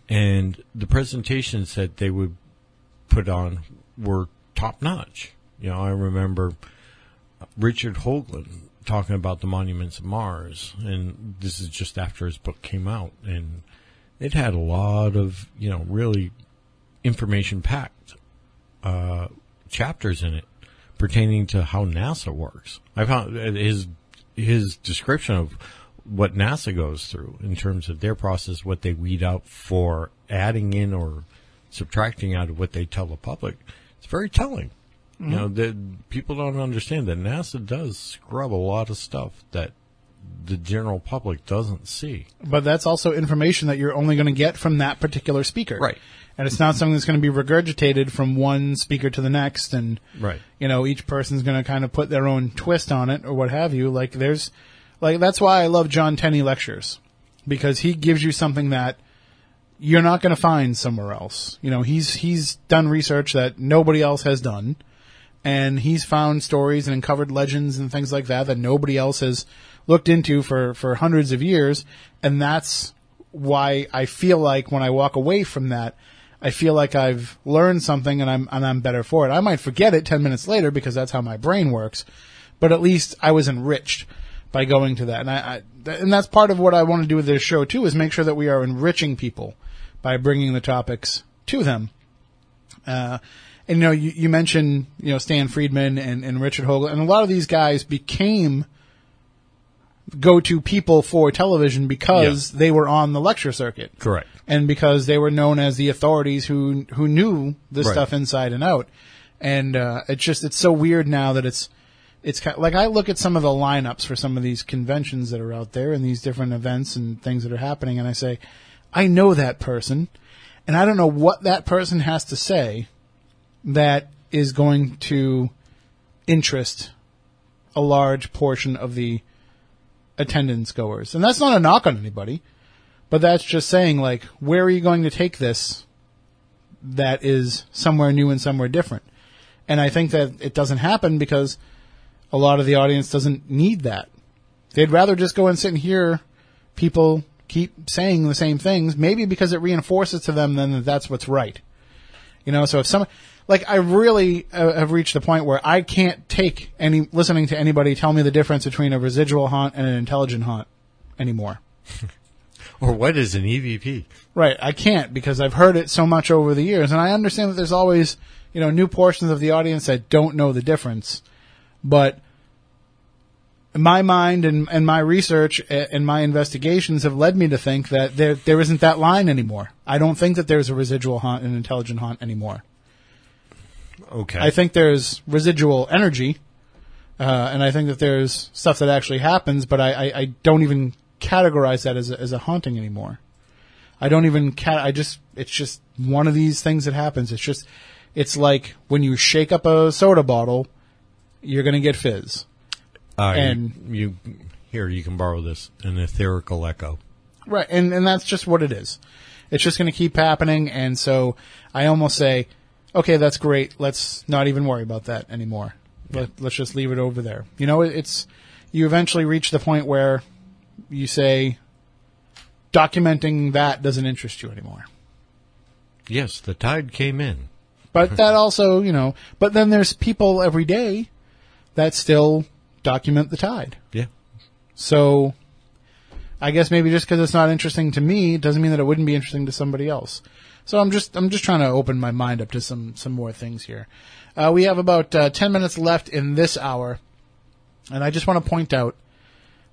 And the presentations that they would put on were top notch. You know, I remember Richard Hoagland talking about the monuments of Mars, and this is just after his book came out, and it had a lot of you know really information packed uh, chapters in it pertaining to how NASA works. I found uh, his his description of what NASA goes through in terms of their process, what they weed out for adding in or subtracting out of what they tell the public. It's very telling. You know, that people don't understand that NASA does scrub a lot of stuff that the general public doesn't see. But that's also information that you're only going to get from that particular speaker. Right. And it's not something that's going to be regurgitated from one speaker to the next and Right. you know, each person's going to kind of put their own twist on it or what have you. Like there's, like that's why I love John Tenney lectures because he gives you something that you're not going to find somewhere else. You know, he's he's done research that nobody else has done, and he's found stories and uncovered legends and things like that that nobody else has looked into for for hundreds of years, and that's why I feel like when I walk away from that, I feel like I've learned something and I'm and I'm better for it. I might forget it 10 minutes later because that's how my brain works, but at least I was enriched by going to that. And I, I and that's part of what I want to do with this show too is make sure that we are enriching people by bringing the topics to them. Uh, and you know, you, you mentioned you know Stan Friedman and, and Richard Hoagland, and a lot of these guys became go-to people for television because they were on the lecture circuit Correct. and because they were known as the authorities who who knew this Right. stuff inside and out. And uh, it's just it's so weird now that it's it's kind like I look at some of the lineups for some of these conventions that are out there and these different events and things that are happening, and I say, I know that person, and I don't know what that person has to say that is going to interest a large portion of the attendance goers. And that's not a knock on anybody. But that's just saying, like, where are you going to take this that is somewhere new and somewhere different? And I think that it doesn't happen because a lot of the audience doesn't need that. They'd rather just go and sit and hear people keep saying the same things, maybe because it reinforces to them then that that's what's right. You know, so if some, like, I really uh, have reached the point where I can't take any, listening to anybody tell me the difference between a residual haunt and an intelligent haunt anymore. Or what is an EVP? Right, I can't because I've heard it so much over the years, and I understand that there's always, you know, new portions of the audience that don't know the difference. But my mind and, and my research and my investigations have led me to think that there there isn't that line anymore. I don't think that there's a residual haunt and intelligent haunt anymore. Okay. I think there's residual energy, uh, and I think that there's stuff that actually happens, but I, I, I don't even categorize that as a, as a haunting anymore. I don't even cat. I just it's just one of these things that happens. It's just it's like when you shake up a soda bottle, you're gonna get fizz. Uh, you- and- you, here you can borrow this an etherical echo. Right, and and that's just what it is. It's just going to keep happening, and so I almost say, okay, that's great. Let's not even worry about that anymore. Let, let's just leave it over there. You know, it's you eventually reach the point where you say documenting that doesn't interest you anymore. Yes, the tide came in. But that also, you know, but then there's people every day that still document the tide. Yeah. So I guess maybe just because it's not interesting to me doesn't mean that it wouldn't be interesting to somebody else. So I'm just I'm just trying to open my mind up to some some more things here. Uh, we have about uh, ten minutes left in this hour, and I just want to point out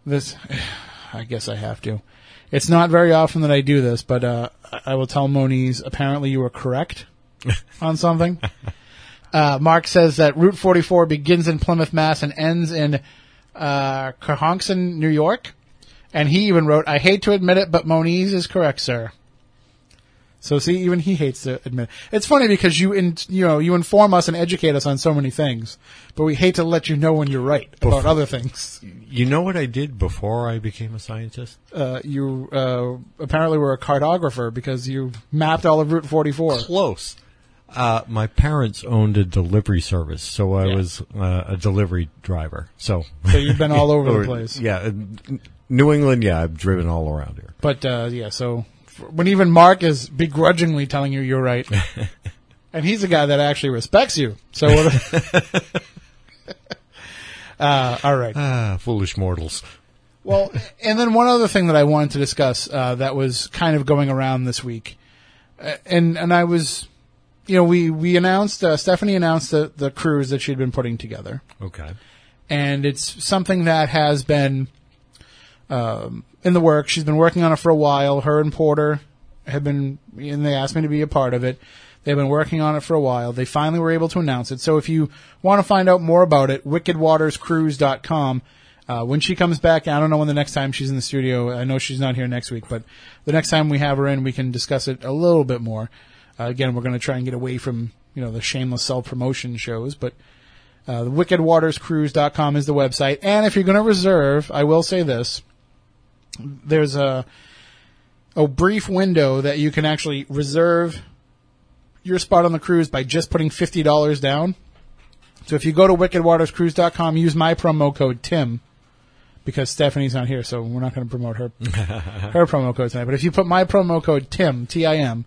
this. I guess I have to. It's not very often that I do this, but uh, I- will tell Moniz. Apparently, you were correct on something. Uh, Mark says that Route 44 begins in Plymouth, Mass, and ends in uh, New York. And he even wrote, "I hate to admit it, but Moniz is correct, sir." So see, even he hates to admit. It. It's funny because you, in, you know, you inform us and educate us on so many things, but we hate to let you know when you're right about Before- other things. You know what I did before I became a scientist? Uh, you uh, apparently were a cartographer because you mapped all of Route 44. Close. Uh, my parents owned a delivery service, so I Yeah. was uh, a delivery driver. So, So you've been all over Or- the place. Yeah, uh, New England. Yeah, I've driven all around here. But uh, yeah, so when even Mark is begrudgingly telling you you're right, and he's a guy that actually respects you. So uh, all right. Ah, foolish mortals. Well, and then one other thing that I wanted to discuss uh, that was kind of going around this week, uh, and and I was, you know, we we announced uh, Stephanie announced the the cruise that she'd been putting together. Okay. and it's something that has been um, in the works. She's been working on it for a while. Her and Porter have been, and they asked me to be a part of it. They've been working on it for a while. They finally were able to announce it. So if you want to find out more about it, wickedwaterscruise.com. Uh, when she comes back, I don't know when the next time she's in the studio. I know she's not here next week, but the next time we have her in, we can discuss it a little bit more. Uh, again, we're going to try and get away from, you know, the shameless self-promotion shows, but uh, the wickedwaterscruise.com is the website. And if you're going to reserve, I will say this. There's a, a brief window that you can actually reserve your spot on the cruise by just putting $50 down. So if you go to wickedwaterscruise.com, use my promo code TIM, because Stephanie's not here, so we're not going to promote her, her promo code tonight. But if you put my promo code TIM, T-I-M,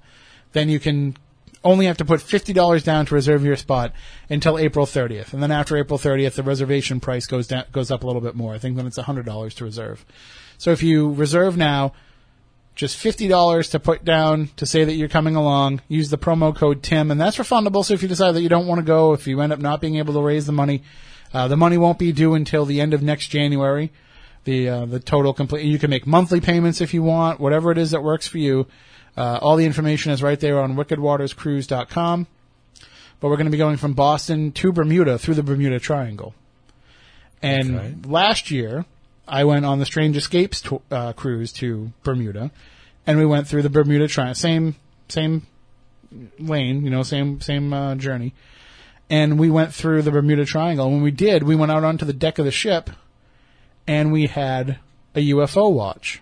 then you can only have to put $50 down to reserve your spot until April 30th. And then after April 30th, the reservation price goes down, goes up a little bit more. I think then it's $100 to reserve. So if you reserve now, just $50 to put down to say that you're coming along, use the promo code TIM, and that's refundable. So if you decide that you don't want to go, if you end up not being able to raise the money, uh, the money won't be due until the end of next January. The, uh, the total complete, you can make monthly payments if you want, whatever it is that works for you. Uh, all the information is right there on wickedwaterscruise.com. But we're going to be going from Boston to Bermuda through the Bermuda Triangle. And Okay. last year, I went on the Strange Escapes to, uh, cruise to Bermuda, and we went through the Bermuda Triangle, same same lane, you know, same same uh, journey, and we went through the Bermuda Triangle. And when we did, we went out onto the deck of the ship, and we had a UFO watch,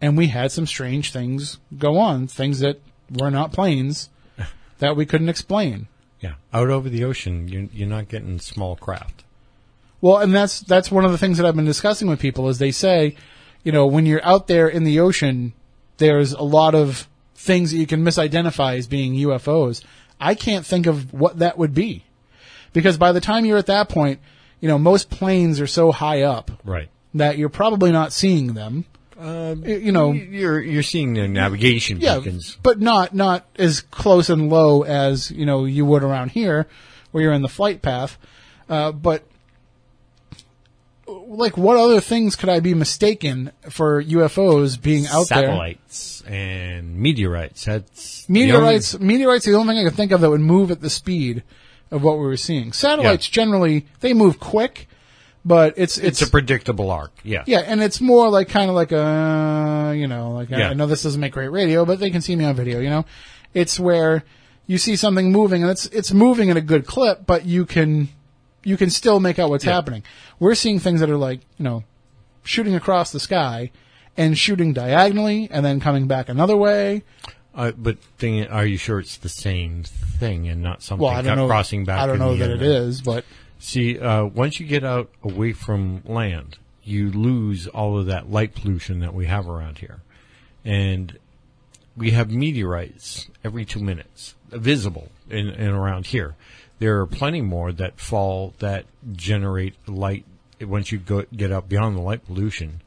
and we had some strange things go on, things that were not planes that we couldn't explain. Yeah. Out over the ocean, you're, you're not getting small craft. Well, and that's that's one of the things that I've been discussing with people is they say, you know, when you're out there in the ocean, there's a lot of things that you can misidentify as being UFOs. I can't think of what that would be. Because by the time you're at that point, you know, most planes are so high up Right. that you're probably not seeing them. Uh, You know, you're you're seeing the navigation yeah, beacons. but not not as close and low as you know you would around here, where you're in the flight path. Uh, but like, what other things could I be mistaken for UFOs being out there? Satellites and meteorites. That's Meteorites. Meteorites are the only thing I can think of that would move at the speed of what we were seeing. Satellites generally they move quick, but it's, it's, it's a predictable arc. Yeah. yeah, and it's more like kind of like a, you know, like I- I know this doesn't make great radio, but they can see me on video, you know? It's where you see something moving and it's, it's moving at a good clip, but you can, you can still make out what's Yeah. happening. We're seeing things that are like, you know, shooting across the sky and shooting diagonally and then coming back another way. Uh, but thing, are you sure it's the same thing and not something Well, know. crossing back? I don't know that it is, but See, uh, once you get out away from land, you lose all of that light pollution that we have around here. And we have meteorites every two minutes, visible in, in around here. There are plenty more that fall that generate light once you go, get up beyond the light pollution.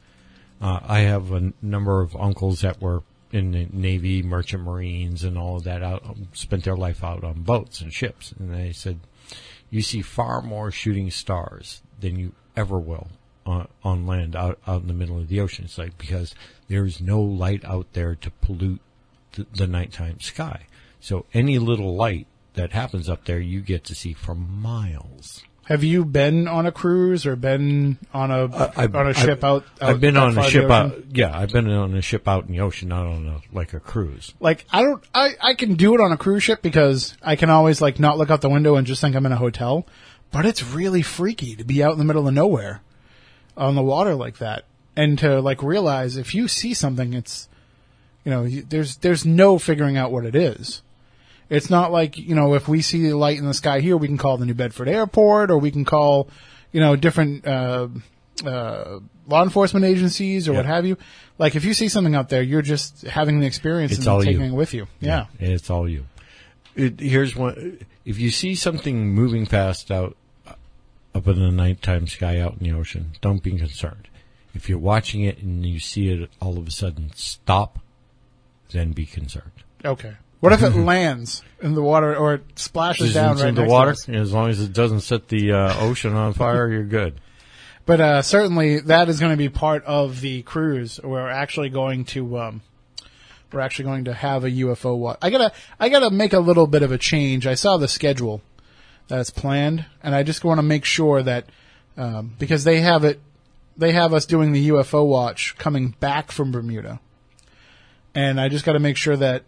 Uh, I have a number of uncles that were in the Navy, Merchant Marines, and all of that out, spent their life out on boats and ships. And they said, you see far more shooting stars than you ever will on, on land out, out in the middle of the ocean. It's like because there's no light out there to pollute the nighttime sky. So any little light that happens up there, you get to see for miles. have you been on a cruise or been on a uh, I've- on a I've- ship out, out? I've been on a ship out. Yeah, I've been on a ship out in the ocean, not on a like a cruise. Like I don't, I I can do it on a cruise ship because I can always like not look out the window and just think I'm in a hotel. But it's really freaky to be out in the middle of nowhere on the water like that, and to like realize if you see something, it's you know you, there's there's no figuring out what it is. It's not like you know if we see a light in the sky here, we can call the New Bedford Airport or we can call you know different uh, uh, law enforcement agencies or what have you. Like if you see something out there, you're just having the experience It's and all taking you. it with you. Yeah. it's all you. It, here's one: if you see something moving fast out uh, up in the nighttime sky out in the ocean, don't be concerned. If you're watching it and you see it all of a sudden stop, then be concerned. Okay. What if it lands in the water or it splashes Just down into right the next water. To us? As long as it doesn't set the uh, ocean on fire, you're good. But uh, certainly that is going to be part of the cruise. We're actually going to um, we're actually going to have a UFO watch. I gotta I gotta make a little bit of a change. I saw the schedule that's planned, and I just want to make sure that um, because they have it, they have us doing the UFO watch coming back from Bermuda, and I just got to make sure that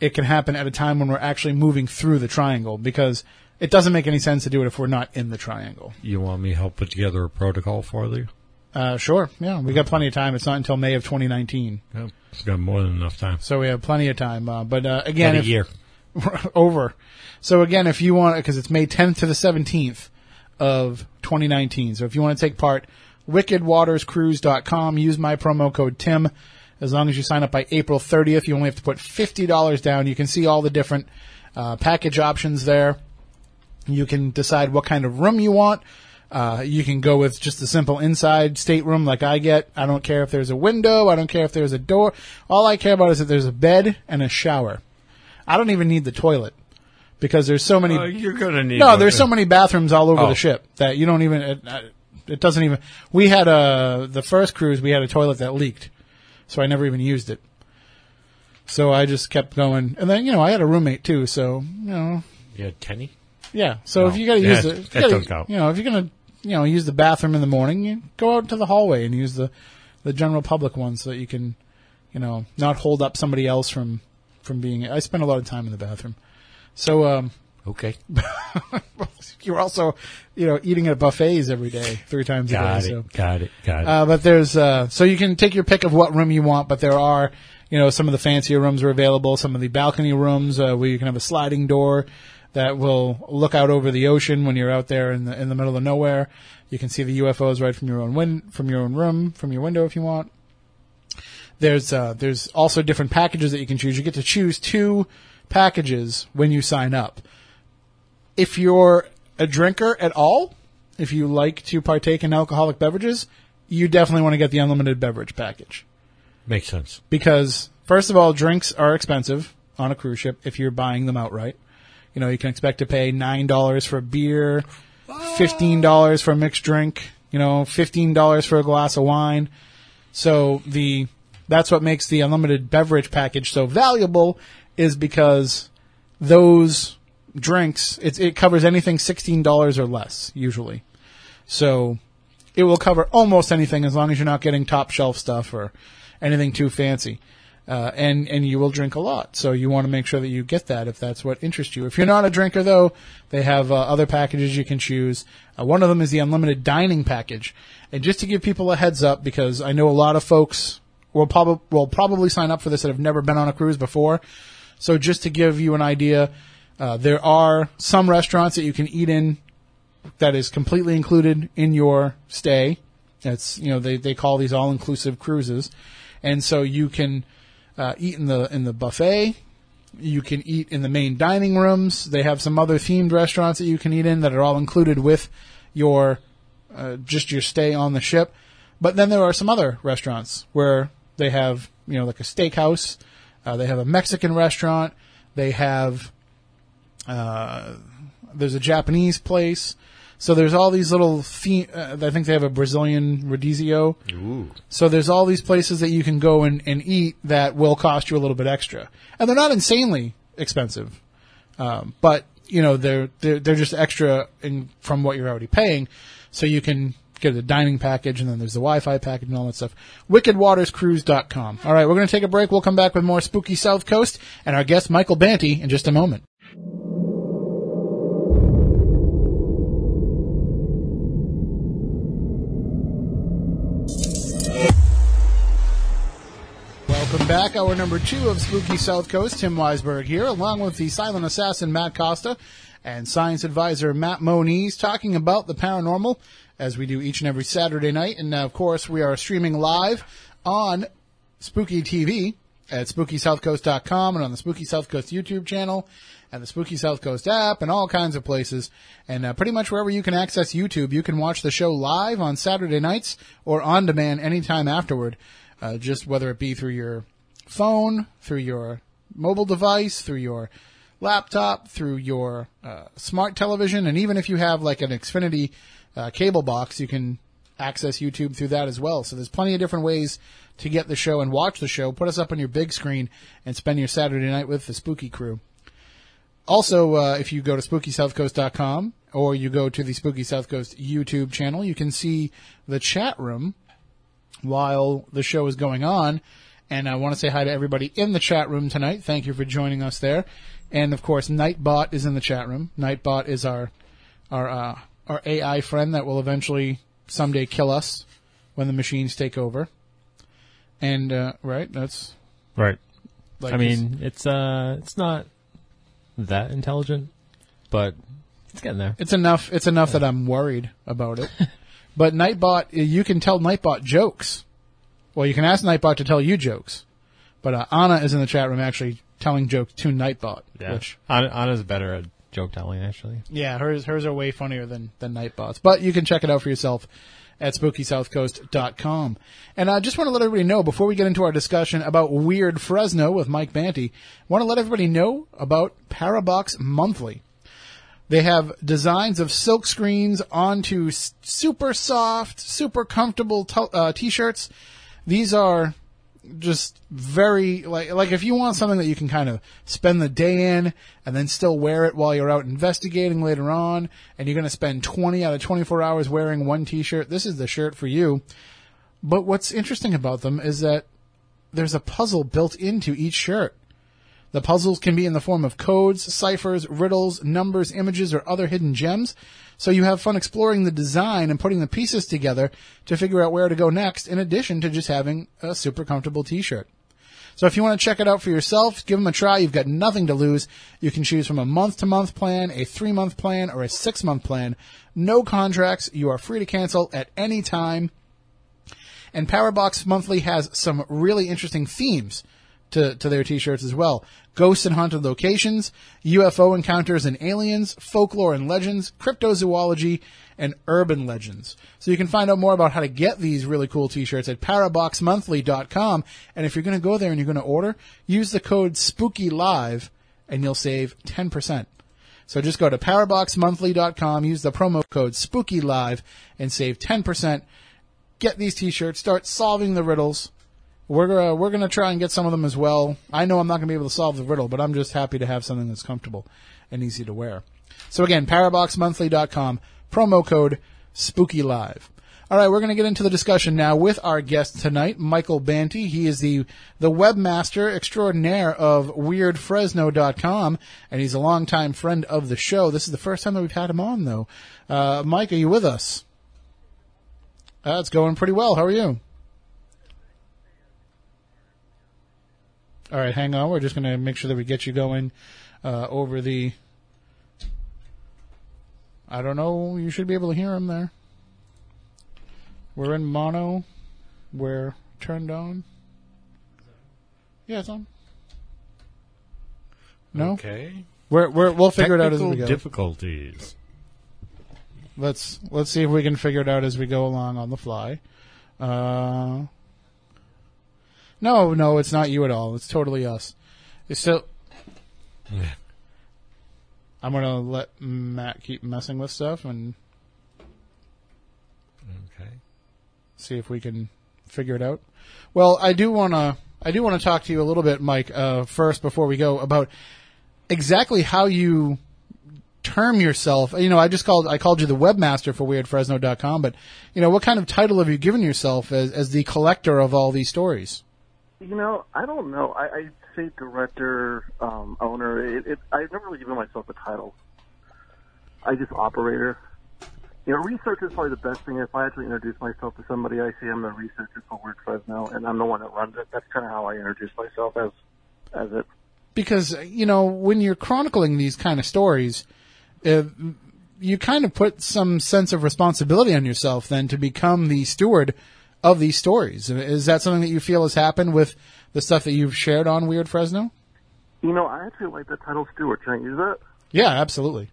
it can happen at a time when we're actually moving through the triangle because it doesn't make any sense to do it if we're not in the triangle. You want me to help put together a protocol for you? Uh, sure. Yeah, we got plenty of time. It's not until May of 2019, Yeah, it's got more than enough time. so we have plenty of time. Uh, but uh, again, a year. over. So again, if you want, because it's May 10th to the 17th of 2019. So if you want to take part, wickedwaterscruise.com. Use my promo code Tim. As long as you sign up by April 30th, you only have to put $50 down. You can see all the different uh, package options there. You can decide what kind of room you want. Uh, you can go with just a simple inside stateroom like I get. I don't care if there's a window. I don't care if there's a door. All I care about is that there's a bed and a shower. I don't even need the toilet because there's so many. Uh, you're gonna need. no, there's so many bathrooms all over Oh. the ship that you don't even. It, it doesn't even. We had a the first cruise. We had a toilet that leaked, so I never even used it. So I just kept going, and then you know I had a roommate too. So you know, Yeah, Tenney. yeah. So No, if you got to use it, you that gotta- don't count. You know, if you're gonna you know use the bathroom in the morning, you go out to the hallway and use the the general public one so that you can you know not hold up somebody else from from being. I spend a lot of time in the bathroom. So um, Okay. you're also, you know, eating at buffets every day, three times Got a it. day. So, Got it. Got it. uh, but there's, uh, so you can take your pick of what room you want, but there are, you know, some of the fancier rooms are available, some of the balcony rooms, uh, where you can have a sliding door that will look out over the ocean when you're out there in the, in the middle of nowhere. You can see the UFOs right from your own win, from your own room, from your window if you want. There's, uh, there's also different packages that you can choose. You get to choose two packages when you sign up if you're a drinker at all, if you like to partake in alcoholic beverages, you definitely want to get the unlimited beverage package. Makes sense. Because, first of all, drinks are expensive on a cruise ship if you're buying them outright. You know, you can expect to pay $9 for a beer, $15 for a mixed drink, you know, $15 for a glass of wine. So the, that's what makes the unlimited beverage package so valuable is because those drinks, it, it covers anything $16 or less, usually. So it will cover almost anything as long as you're not getting top shelf stuff or anything too fancy. Uh, and, and you will drink a lot. So you want to make sure that you get that if that's what interests you. If you're not a drinker though, they have uh, other packages you can choose. Uh, one of them is the unlimited dining package. And just to give people a heads up, because I know a lot of folks will probably will probably sign up for this that have never been on a cruise before. So just to give you an idea, uh, there are some restaurants that you can eat in that is completely included in your stay. It's you know they they call these all inclusive cruises, and so you can uh, eat in the in the buffet. You can eat in the main dining rooms. They have some other themed restaurants that you can eat in that are all included with your uh, just your stay on the ship. But then there are some other restaurants where they have you know like a steakhouse. Uh, they have a Mexican restaurant. They have uh, there's a Japanese place. So there's all these little. Uh, I think they have a Brazilian rodizio. Ooh. So there's all these places that you can go and, and eat that will cost you a little bit extra, and they're not insanely expensive, um, but you know they're they're, they're just extra in, from what you're already paying, so you can get a dining package, and then there's the Wi-Fi package and all that stuff. WickedWatersCruise.com. All right, we're going to take a break. We'll come back with more spooky South Coast and our guest Michael Banty in just a moment. Back. Hour number two of Spooky South Coast. Tim Weisberg here, along with the silent assassin Matt Costa and science advisor Matt Moniz, talking about the paranormal as we do each and every Saturday night. And uh, of course, we are streaming live on Spooky TV at SpookySouthCoast.com and on the Spooky South Coast YouTube channel and the Spooky South Coast app and all kinds of places. And uh, pretty much wherever you can access YouTube, you can watch the show live on Saturday nights or on demand anytime afterward. Uh, just whether it be through your phone, through your mobile device, through your laptop, through your uh, smart television, and even if you have like an Xfinity uh, cable box, you can access YouTube through that as well. So there's plenty of different ways to get the show and watch the show. Put us up on your big screen and spend your Saturday night with the Spooky Crew. Also, uh, if you go to SpookySouthCoast.com or you go to the Spooky South Coast YouTube channel, you can see the chat room while the show is going on. And I want to say hi to everybody in the chat room tonight. Thank you for joining us there. And of course, Nightbot is in the chat room. Nightbot is our our uh, our AI friend that will eventually someday kill us when the machines take over. And uh, right, that's Right. like I mean, it's uh, it's not that intelligent, but it's getting there. It's enough. It's enough that I'm worried about it. but Nightbot, you can tell Nightbot jokes. Well, you can ask Nightbot to tell you jokes. But uh, Anna is in the chat room actually telling jokes to Nightbot. Yeah. Which, Anna, Anna's better at joke telling, actually. yeah, hers hers are way funnier than than Nightbot's. But you can check it out for yourself at SpookySouthCoast.com. And I just want to let everybody know before we get into our discussion about Weird Fresno with Mike Banty, want to let everybody know about Parabox Monthly. They have designs of silk screens onto s- super soft, super comfortable t- uh, t-shirts. These are just very like like if you want something that you can kind of spend the day in and then still wear it while you're out investigating later on and you're going to spend 20 out of 24 hours wearing one t-shirt this is the shirt for you. But what's interesting about them is that there's a puzzle built into each shirt the puzzles can be in the form of codes, ciphers, riddles, numbers, images, or other hidden gems. So you have fun exploring the design and putting the pieces together to figure out where to go next, in addition to just having a super comfortable t-shirt. So if you want to check it out for yourself, give them a try. You've got nothing to lose. You can choose from a month to month plan, a three month plan, or a six month plan. No contracts. You are free to cancel at any time. And Parabox Monthly has some really interesting themes to, to their t-shirts as well. Ghosts and haunted locations, UFO encounters and aliens, folklore and legends, cryptozoology, and urban legends. So you can find out more about how to get these really cool t-shirts at paraboxmonthly.com. And if you're going to go there and you're going to order, use the code SPOOKYLIVE and you'll save 10%. So just go to paraboxmonthly.com, use the promo code SPOOKYLIVE and save 10%. Get these t-shirts, start solving the riddles. We're gonna, we're gonna try and get some of them as well. I know I'm not gonna be able to solve the riddle, but I'm just happy to have something that's comfortable and easy to wear. So again, paraboxmonthly.com, promo code SPOOKYLIVE. All right, we're going to get into the discussion now with our guest tonight, Michael Banty. He is the the webmaster extraordinaire of WeirdFresno.com, and he's a longtime friend of the show. This is the first time that we've had him on, though. Uh, Mike, are you with us? Uh, going pretty well. How are you? All right, hang on. We're just going to make sure that we get you going uh, over the. I don't know. You should be able to hear him there. We're in mono. We're turned on. Yeah, it's on. No, Okay. we're, we're we'll figure it out as Technical we go. difficulties. let's let's see if we can figure it out as we go along on the fly. Uh, no, no, it's not you at all. It's totally us. It's still. I'm gonna let Matt keep messing with stuff and Okay. see if we can figure it out. Well, I do want to I do want to talk to you a little bit, Mike, uh, first before we go about exactly how you term yourself. You know, I just called I called you the webmaster for weirdfresno.com, but you know, what kind of title have you given yourself as as the collector of all these stories? You know, I don't know. I, I say director, um, owner. It, it, I've never really given myself a title. I just operator. You know, research is probably the best thing. If I actually introduce myself to somebody, I say I'm the researcher for Weird Fresno, and I'm the one that runs it. That's kind of how I introduce myself as as it. because you know when you're chronicling these kind of stories, uh, you kind of put some sense of responsibility on yourself then to become the steward of these stories. Is that something that you feel has happened with the stuff that you've shared on Weird Fresno? You know, I actually like the title steward. Can I use that? Yeah, absolutely.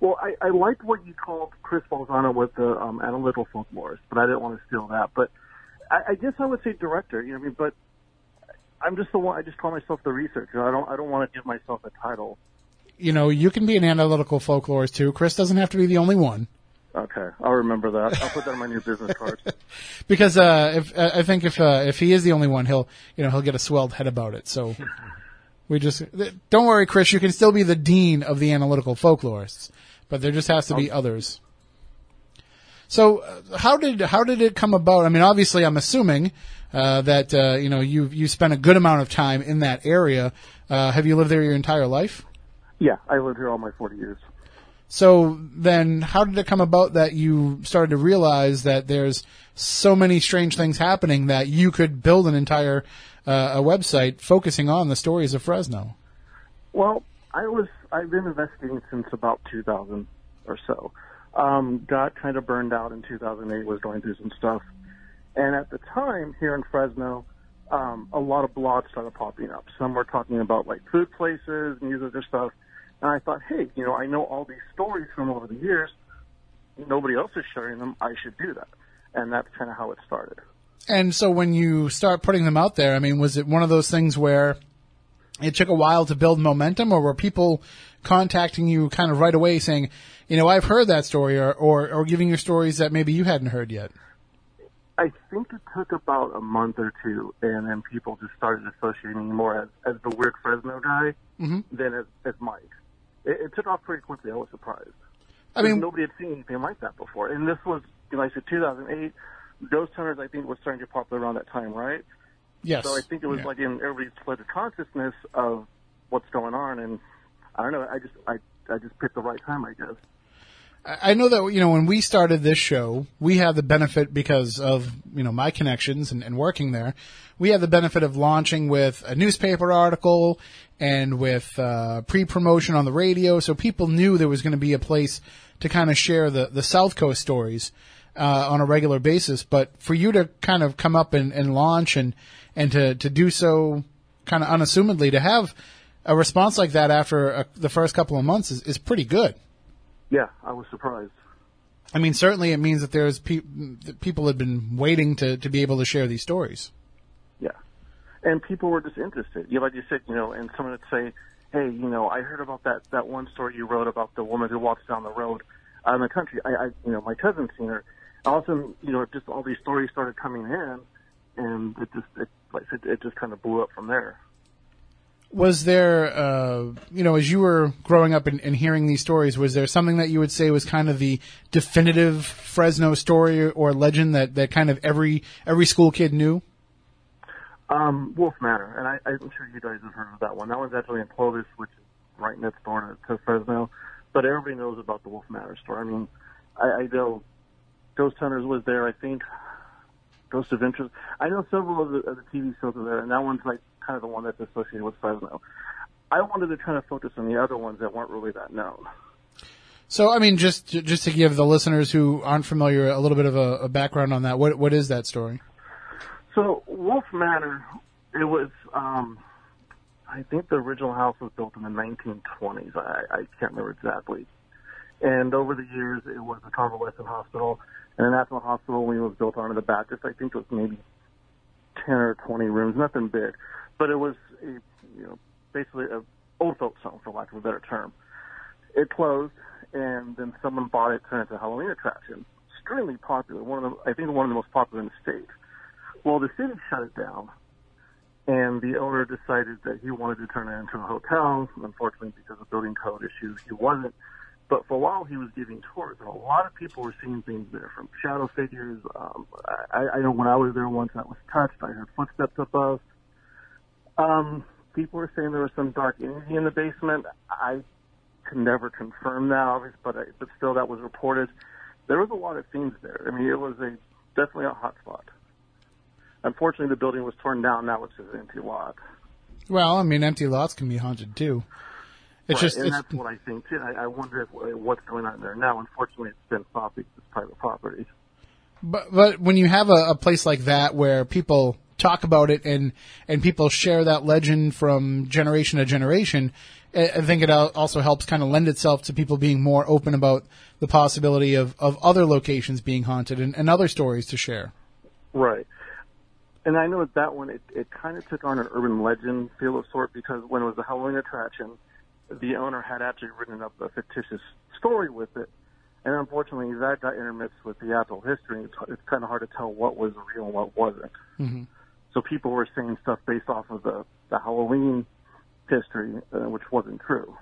Well, I, I liked what you called Chris Balzano with the um, analytical folklorist, but I didn't want to steal that. But I, I guess I would say director. You know, what I mean, but I'm just the one. I just call myself the researcher. I don't. I don't want to give myself a title. You know, you can be an analytical folklorist too. Chris doesn't have to be the only one. Okay, I'll remember that. I'll put that on my new business card. Because uh, if I think if uh, if he is the only one, he'll you know he'll get a swelled head about it. So we just don't worry, Chris. You can still be the dean of the analytical folklorists, but there just has to be others. So uh, how did how did it come about? I mean, obviously, I'm assuming uh, that uh, you know you you spent a good amount of time in that area. Uh, have you lived there your entire life? Yeah, I lived here all my 40 years. So then, how did it come about that you started to realize that there's so many strange things happening that you could build an entire uh, a website focusing on the stories of Fresno? Well, I was I've been investigating since about 2000 or so. Um, got kind of burned out in 2008. Was going through some stuff, and at the time here in Fresno, um, a lot of blogs started popping up. Some were talking about like food places, music or stuff, and I thought, hey, you know, I know all these stories from over the years. Nobody else is sharing them. I should do that, and that's kind of how it started. And so when you start putting them out there, I mean, was it one of those things where it took a while to build momentum, or were people contacting you kind of right away saying, you know, I've heard that story, or or, or giving you stories that maybe you hadn't heard yet? I think it took about a month or two, and then people just started associating me more as, as the weird Fresno guy mm-hmm. than as, as Mike. It, it took off pretty quickly. I was surprised. I mean, nobody had seen anything like that before. And this was, you know, I said 2008. Ghost Hunters, I think, was starting to popular around that time, right? yes. So I think it was Yeah. like in everybody's collective consciousness of what's going on. And I don't know. I just, I, I just picked the right time, I guess. I I know that you know when we started this show, we had the benefit because of you know my connections and, and working there. We had the benefit of launching with a newspaper article and with uh, pre-promotion on the radio, so people knew there was going to be a place to kind of share the the South Coast stories uh, on a regular basis. But for you to kind of come up and, and launch and and to to do so kind of unassumedly to have a response like that after a, the first couple of months is, is pretty good. Yeah, I was surprised. I mean, certainly it means that there's pe- that people had been waiting to, to be able to share these stories. Yeah. And people were just interested. You know, like you said, you know, and someone would say, Hey, you know, I heard about that, that one story you wrote about the woman who walks down the road out in the country. I, I you know, my cousin's seen her. All of a sudden, you know, just all these stories started coming in and it just, it, like I said, it just kind of blew up from there. Was there, uh, you know, as you were growing up and, and hearing these stories, was there something that you would say was kind of the definitive Fresno story or legend that, that kind of every every school kid knew? Um, Wolfe Manor, and I, I'm sure you guys have heard of that one. That one's actually in Clovis, which is right next door to, to Fresno. But everybody knows about the Wolfe Manor story. I mean, I, I know Ghost Hunters was there. I think Ghost Interest. I know several of the, of the TV shows are there, and that one's like kind of the one that's associated with Fresno. I wanted to kind of focus on the other ones that weren't really that known. So, I mean, just just to give the listeners who aren't familiar a little bit of a, a background on that, what what is that story? So Wolfe Manor, it was, um, I think the original house was built in the 1920s. I, I can't remember exactly. And over the years, it was a convalescent hospital. And the National Hospital, when it was built onto the back, just I think it was maybe 10 or 20 rooms, nothing big. But it was, a, you know, basically a old folks home, for lack of a better term. It closed, and then someone bought it, turned it into a Halloween attraction. Extremely popular. One of the, I think one of the most popular in the state. Well, the city shut it down, and the owner decided that he wanted to turn it into a hotel. Unfortunately, because of building code issues, he wasn't. But for a while, he was giving tours, and a lot of people were seeing things there, from shadow figures. Um, I, I know when I was there once, I was touched. I heard footsteps above. Um, people were saying there was some dark energy in the basement. I can never confirm that, obviously, but I, but still, that was reported. There was a lot of things there. I mean, it was a definitely a hot spot. Unfortunately, the building was torn down. Now it's just an empty lot. Well, I mean, empty lots can be haunted too. It's right, just and it's, that's what I think too. I, I wonder if, uh, what's going on there now. Unfortunately, it's been because it's private property. But but when you have a, a place like that where people talk about it and and people share that legend from generation to generation, I I think it also helps kind of lend itself to people being more open about the possibility of, of other locations being haunted and, and other stories to share. Right. And I know that that one, it, it kind of took on an urban legend feel of sort because when it was a Halloween attraction, the owner had actually written up a fictitious story with it. And unfortunately, that got intermixed with the actual history. It's, it's kind of hard to tell what was real and what wasn't. Mhm. So people were saying stuff based off of the, the Halloween history, uh, which wasn't true.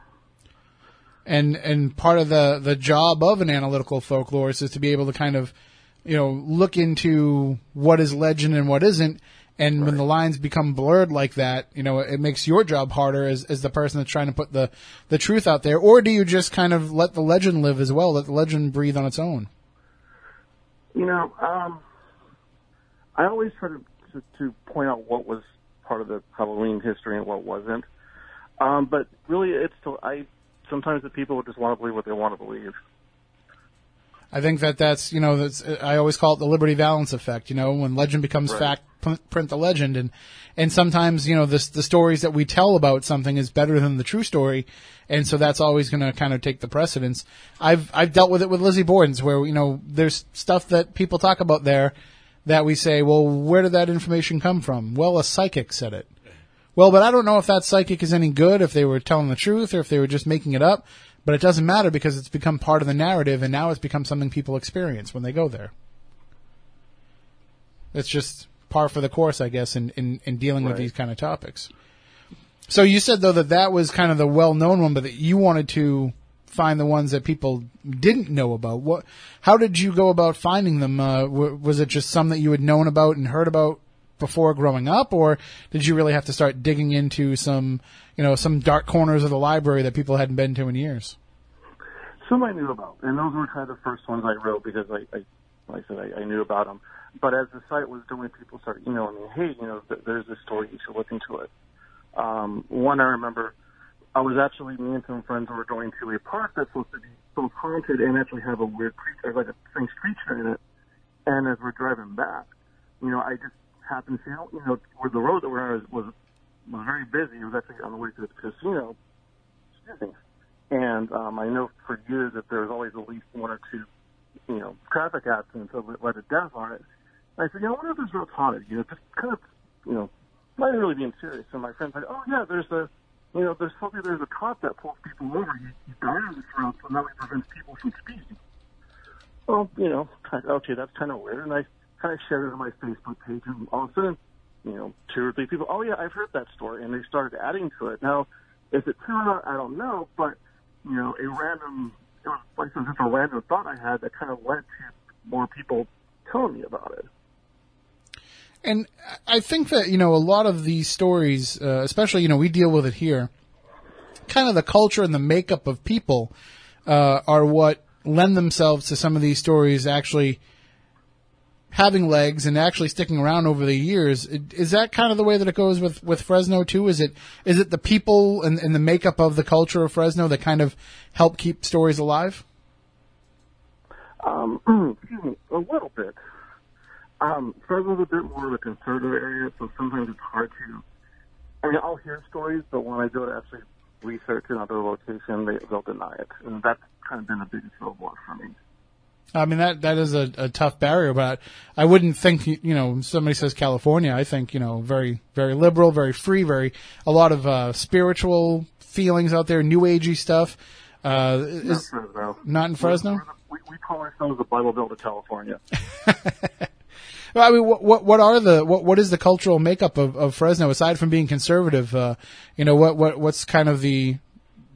and and part of the the job of an analytical folklorist is to be able to kind of you know look into what is legend and what isn't and when the lines become blurred like that you know it makes your job harder as as the person that's trying to put the the truth out there or do you just kind of let the legend live as well let the legend breathe on its own You know, um, I always try to, to, to point out what was part of the Halloween history and what wasn't. Um, but really, it's to, I sometimes the people just want to believe what they want to believe. I think that that's you know that's I always call it the Liberty Valance effect. You know, when legend becomes Right. fact, print the legend, and and sometimes you know the the stories that we tell about something is better than the true story, and so that's always going to kind of take the precedence. I've I've dealt with it with Lizzie Borden's, where you know there's stuff that people talk about there that we say, well, where did that information come from? Well, a psychic said it. Well, but I don't know if that psychic is any good, if they were telling the truth, or if they were just making it up. But it doesn't matter because it's become part of the narrative, and now it's become something people experience when they go there. It's just par for the course, I guess, in, in, in dealing with these kind of topics. So you said though that that was kind of the well-known one, but that you wanted to find the ones that people didn't know about. What? How did you go about finding them? Uh, w- was it just some that you had known about and heard about before growing up, or did you really have to start digging into some, you know, some dark corners of the library that people hadn't been to in years? Some I knew about, and those were kind of the first ones I wrote because I, I like I said, I, I knew about them. But as the site was doing, people started emailing me, "Hey, you know, th- there's this story. You should look into it." Um, one I remember, I was actually me and some friends were going to a park that's supposed to be both haunted and actually have a weird creature, like a strange creature in it. And as we're driving back, you know, I just happened to see, you know, where the road that we're on was, was was very busy. It was actually on the way to the casino. Excuse me. And um, I know for years that there was always at least one or two, you know, traffic accidents that led to death on it. And I said, you know, I wonder if this road's haunted. You know, just kind of, you know, not really being serious. And my friend's like, oh yeah, there's a, you know, there's something, there's a cop that pulls people over. He, he died on this road, so now he prevents people from speeding. Well, you know, okay, that's kind of weird. And I kind of shared it on my Facebook page, and all of a sudden, you know, two or three people, oh yeah, I've heard that story, and they started adding to it. Now, is it true or not, I don't know, but you know, a random, it was like just a random thought I had that kind of led to more people telling me about it. And I think that, you know, a lot of these stories, uh, especially, you know, we deal with it here, kind of the culture and the makeup of people, uh, are what lend themselves to some of these stories actually having legs and actually sticking around over the years. Is that kind of the way that it goes with, with Fresno too? Is it is it the people and, and the makeup of the culture of Fresno that kind of help keep stories alive? Um, a little bit. Um, Fresno's a bit more of a conservative area, so sometimes it's hard to. I mean, I'll hear stories, but when I go to actually research another location, they, they'll deny it, and that's kind of been the biggest roadblock for me. I mean that that is a, a tough barrier, but I wouldn't think you know somebody says California. I think you know very very liberal, very free, very a lot of uh, spiritual feelings out there, new agey stuff. Uh, Not is Fresno. not in Fresno. We, we call ourselves the Bible Belt of California. I mean, what, what what are the what what is the cultural makeup of, of Fresno aside from being conservative? Uh, you know, what what what's kind of the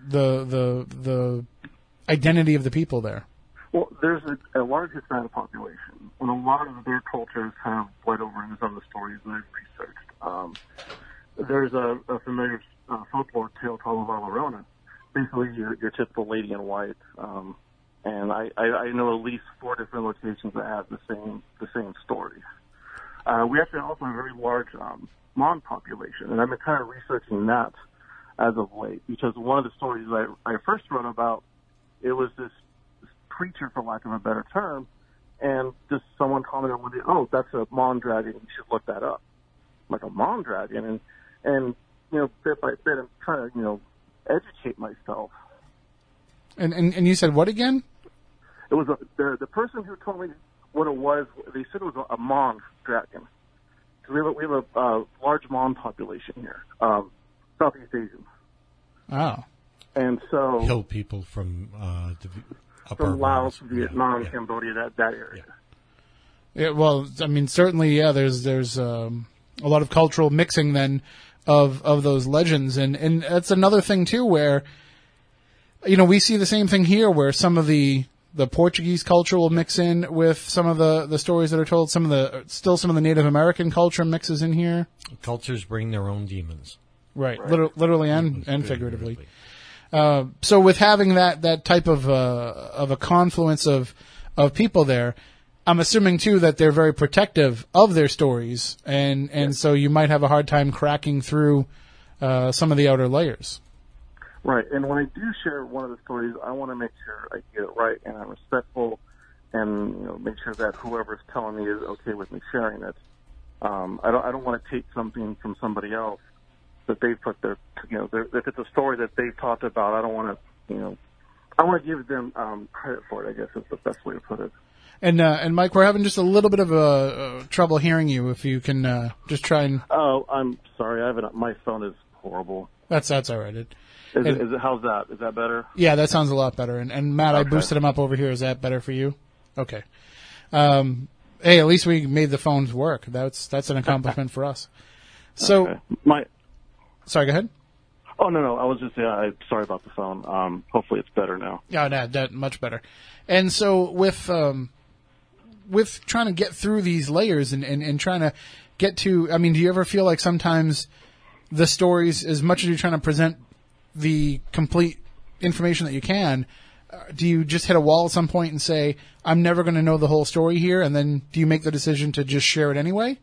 the the the identity of the people there? Well, there's a, a large Hispanic population, and a lot of their cultures have bled over into some of the stories that I've researched. Um, there's a, a familiar uh, folklore tale called La Llorona, basically your, your typical lady in white. Um, and I, I, I know at least four different locations that have the same the same story. Uh, we actually also have a very large um, Hmong population, and I've been kind of researching that as of late because one of the stories I, I first wrote about it was this creature, for lack of a better term, and just someone commented one day, "Oh, that's a Hmong dragon. You should look that up." I'm like a Hmong dragon, and and you know, bit by bit, I'm trying to you know educate myself. And and, and you said what again? It was a, the the person who told me what it was. They said it was a, a Hmong dragon. 'Cause we have a, we have a uh, large Hmong population here, um, Southeast Asian, Oh, and so Hill people from uh, the v- upper from Laos, Laos. Vietnam, Yeah. Cambodia, that that area. yeah. Well, I mean, certainly, yeah. There's there's um, a lot of cultural mixing then of of those legends, and and that's another thing too, where you know we see the same thing here, where some of the the Portuguese culture will mix in with some of the the stories that are told. Some of the still some of the Native American culture mixes in here, Cultures bring their own demons. right? Liter- literally and and figuratively. figuratively. Uh, so with having that that type of uh, of a confluence of of people there, I'm assuming too that they're very protective of their stories, and and so you might have a hard time cracking through uh, some of the outer layers. Right, and when I do share one of the stories, I want to make sure I get it right and I'm respectful, and you know, make sure that whoever's telling me is okay with me sharing it. Um, I don't, I don't want to take something from somebody else that they've put their, you know, their, if it's a story that they've talked about, I don't want to, you know, I want to give them um, credit for it. I guess is the best way to put it. And uh, and Mike, we're having just a little bit of a uh, trouble hearing you. If you can uh, just try and Oh, I'm sorry. I haven't. My phone is horrible. that's that's all right. It, is, it? How's that? Is that better? Yeah, that sounds a lot better. And, and Matt, I boosted him up over here. Is that better for you? Okay. Um, hey, at least we made the phones work. That's that's an accomplishment for us. So, Okay. My sorry, go ahead. Oh no no, I was just yeah. I, sorry about the phone. Um, hopefully it's better now. Yeah, that, that much better. And so with um, with trying to get through these layers and, and, and trying to get to, I mean, do you ever feel like sometimes the stories, as much as you're trying to present the complete information that you can, uh, do you just hit a wall at some point and say, I'm never going to know the whole story here? And then do you make the decision to just share it anyway?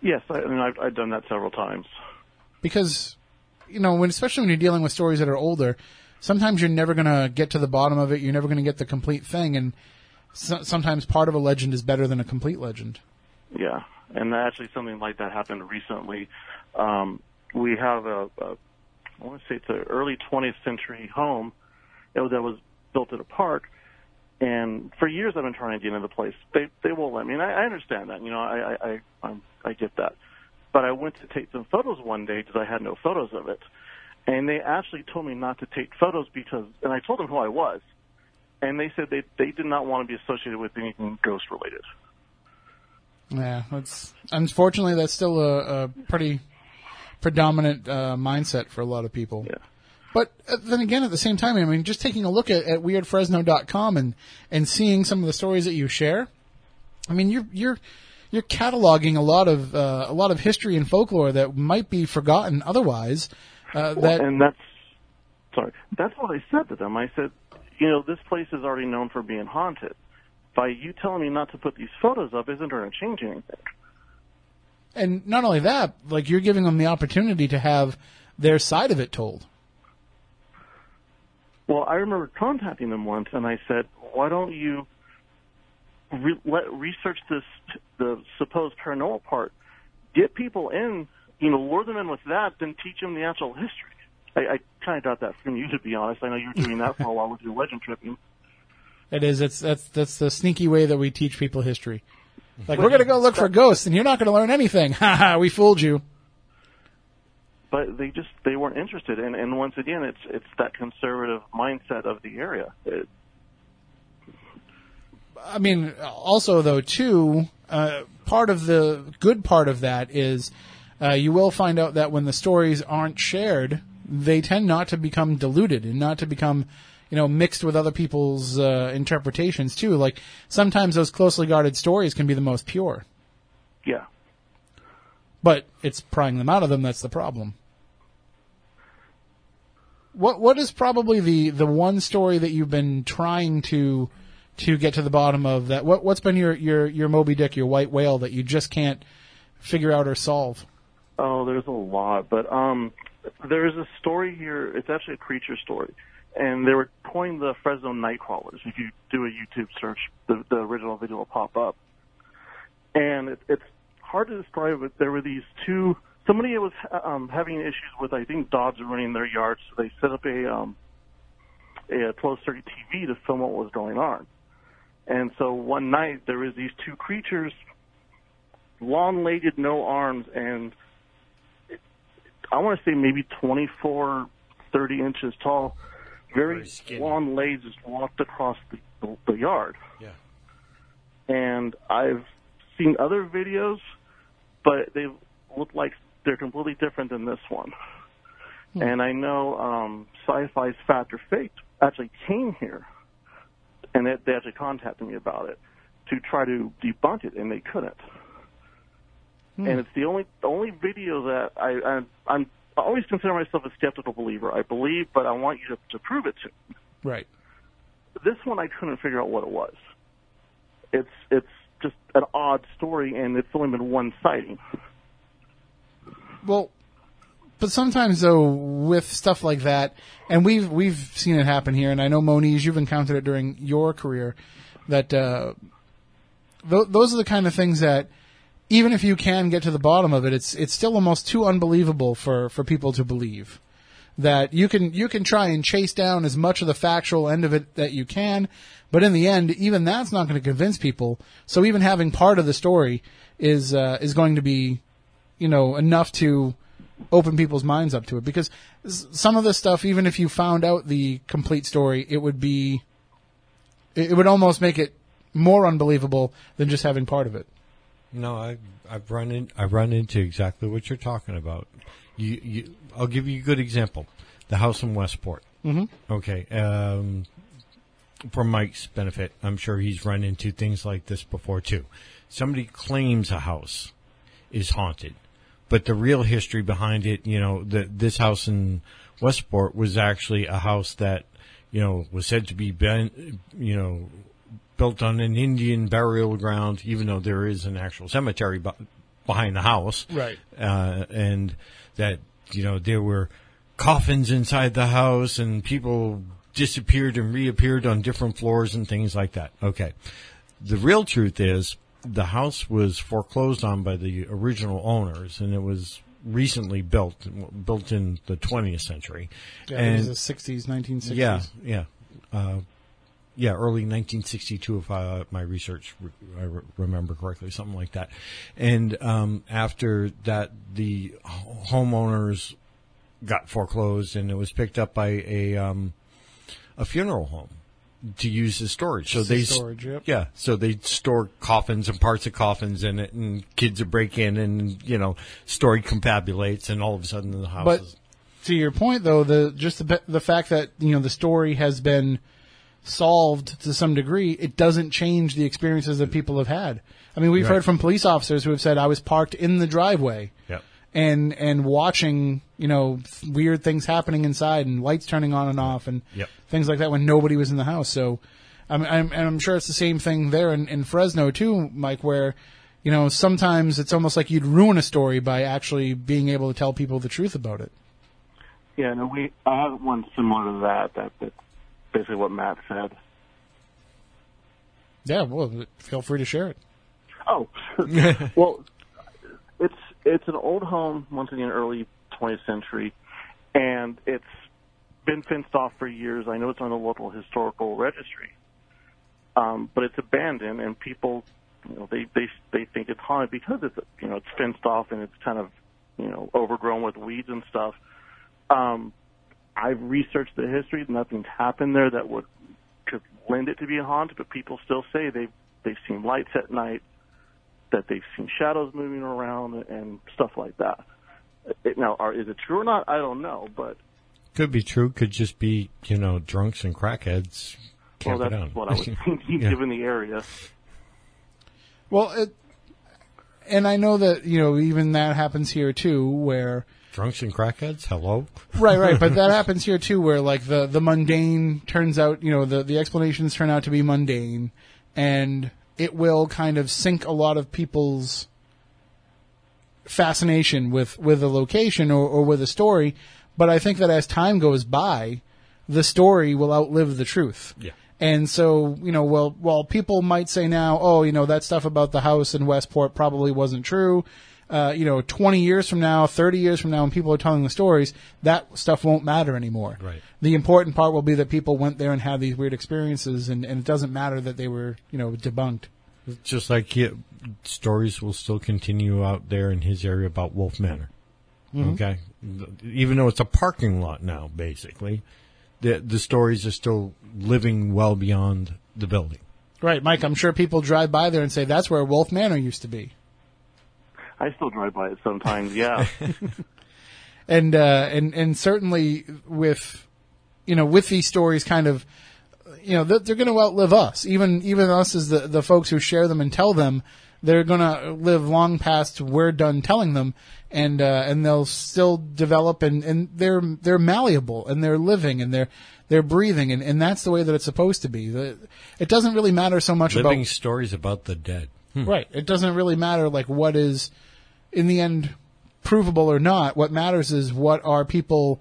Yes, I, I mean I've, I've done that several times. Because you know when especially when you're dealing with stories that are older sometimes you're never going to get to the bottom of it you're never going to get the complete thing and so, sometimes part of a legend is better than a complete legend Yeah, and actually something like that happened recently. Um, we have a, a I want to say it's an early 20th century home that was- built at a park. And for years, I've been trying to get into the place. They they won't let me, and I, I understand that. You know, I I I, I get that. But I went to take some photos one day because I had no photos of it, and they actually told me not to take photos because, and I told them who I was, and they said they they did not want to be associated with anything ghost related. yeah that's unfortunately that's still a, a pretty predominant uh, mindset for a lot of people Yeah. But uh, then again, at the same time, I mean, just taking a look at, at weirdfresno.com and, and seeing some of the stories that you share, I mean, you're, you're, you're cataloging a lot of, uh, a lot of history and folklore that might be forgotten otherwise. Uh, that, and that's sorry. That's what I said to them. I said, you know, this place is already known for being haunted, by you telling me not to put these photos up isn't going to change anything. And not only that, like you're giving them the opportunity to have their side of it told. Well, I remember contacting them once, and I said, "Why don't you re- let research this the supposed paranormal part? Get people in, you know, lure them in with that, then teach them the actual history." I, I kind of got that from you, to be honest. I know you were doing that for a while with your legend tripping. It is. It's that's that's the sneaky way that we teach people history. Like we're gonna go look for ghosts, and you're not gonna learn anything. Ha ha! We fooled you. But they just they weren't interested, and and once again, it's it's that conservative mindset of the area. It, I mean, also though too, uh, part of the good part of that is uh, you will find out that when the stories aren't shared, they tend not to become diluted and not to become, you know, mixed with other people's uh, interpretations too. Like sometimes those closely guarded stories can be the most pure, yeah. but it's prying them out of them that's the problem. What what is probably the the one story that you've been trying to to get to the bottom of that? What what's been your your your Moby Dick, your white whale that you just can't figure out or solve? Oh, there's a lot, but um, there's a story here. It's actually a creature story, and they were calling the Fresno Nightcrawlers. If you do a YouTube search, the, the original video will pop up, and it, it's hard to describe. But there were these two. Somebody was um, having issues with, I think, dogs running their yards, so they set up a um, a closed circuit TV to film what was going on. And so one night there was these two creatures, long-legged, no arms, and I want to say maybe 24, 30 inches tall, very, Very long legs just walked across the, the, the yard. Yeah. And I've seen other videos, but they look like they're completely different than this one. And I know um, Sci-Fi's Fact or Fake actually came here, and they, they actually contacted me about it to try to debunk it, and they couldn't. Hmm. And it's the only the only video that I, I I'm I always consider myself a skeptical believer. I believe, but I want you to, to prove it to me. Right. This one I couldn't figure out what it was. It's it's just an odd story, and it's only been one sighting. Well, but sometimes though, with stuff like that, and we've we've seen it happen here, and I know Moniz, you've encountered it during your career. That uh, th- those are the kind of things that, even if you can get to the bottom of it, it's it's still almost too unbelievable for for people to believe. That you can you can try and chase down as much of the factual end of it that you can, but in the end, even that's not going to convince people. So even having part of the story is uh, is going to be you know, enough to open people's minds up to it. Because some of this stuff, even if you found out the complete story, it would be, it would almost make it more unbelievable than just having part of it. No, I, I've run in, I've run into exactly what you're talking about. You, you, I'll give you a good example. The house in Westport. Mm-hmm. Okay. Um, for Mike's benefit, I'm sure he's run into things like this before too. Somebody claims a house is haunted, but the real history behind it, you know, the, this house in Westport was actually a house that, you know, was said to be ben, you know, built on an Indian burial ground, even though there is an actual cemetery be- behind the house. Right. Uh, and that, you know, there were coffins inside the house and people disappeared and reappeared on different floors and things like that. Okay. The real truth is the house was foreclosed on by the original owners and it was recently built, built in the 20th century. Yeah, it was the 60s, 1960s. Yeah, yeah, uh, yeah. Early 1962, if I, my research re- I re- remember correctly, something like that. And um, after that, the homeowners got foreclosed, and it was picked up by a um, a funeral home to use as storage. So they storage, yep. yeah, so they store coffins and parts of coffins in it, and kids would break in, and you know, story confabulates, and all of a sudden the house But is to your point, though, the just the, the fact that you know the story has been solved to some degree, it doesn't change the experiences that people have had. I mean, we've Right. heard from police officers who have said, "I was parked in the driveway." Yep. And and watching you know th- weird things happening inside and lights turning on and off and Yep. things like that when nobody was in the house. So I'm, I'm, and I'm sure it's the same thing there in, in Fresno too, Mike, where, you know, sometimes it's almost like you'd ruin a story by actually being able to tell people the truth about it. Yeah, no, we I have one similar to that. That that's basically what Matt said. Yeah, well, feel free to share it. Oh, well, it's it's an old home once again, early 20th century, and it's been fenced off for years. I know it's on the local historical registry, um, but it's abandoned, and people, you know, they they they think it's haunted because it's you know it's fenced off and it's kind of you know overgrown with weeds and stuff. Um, I've researched the history. Nothing's happened there that would could lend it to be haunted, but people still say they they've seen lights at night, that they've seen shadows moving around, and stuff like that. It, now, are, is it true or not? I don't know, but Could be true. Could just be you know drunks and crackheads well, that's out. what I was thinking, Yeah. given the area. Well, it, and I know that, you know, even that happens here too, where, Drunks and crackheads. Hello. right, right, but that happens here too, where like the, the mundane turns out, you know, the, the explanations turn out to be mundane and it will kind of sink a lot of people's fascination with, with a location or, or with a story. But I think that as time goes by, the story will outlive the truth. Yeah. And so, you know, well, while people might say now, oh, you know, that stuff about the house in Westport probably wasn't true. Uh, you know, 20 years from now, 30 years from now, when people are telling the stories, that stuff won't matter anymore. Right. The important part will be that people went there and had these weird experiences, and, and it doesn't matter that they were, you know, debunked. Just like stories will still continue out there in his area about Wolfe Manor. Okay, even though it's a parking lot now, basically, the the stories are still living well beyond the building. Right, Mike, I'm sure people drive by there and say, that's where Wolfe Manor used to be. I still drive by it sometimes. Yeah, and uh, and and certainly with you know with these stories kind of you know they're, they're going to outlive us even even us as the the folks who share them and tell them they're going to live long past we're done telling them and uh, and they'll still develop and, and they're they're malleable and they're living and they're they're breathing and, and that's the way that it's supposed to be the, it doesn't really matter so much Living about stories about the dead. Right. It doesn't really matter like what is in the end provable or not. What matters is what are people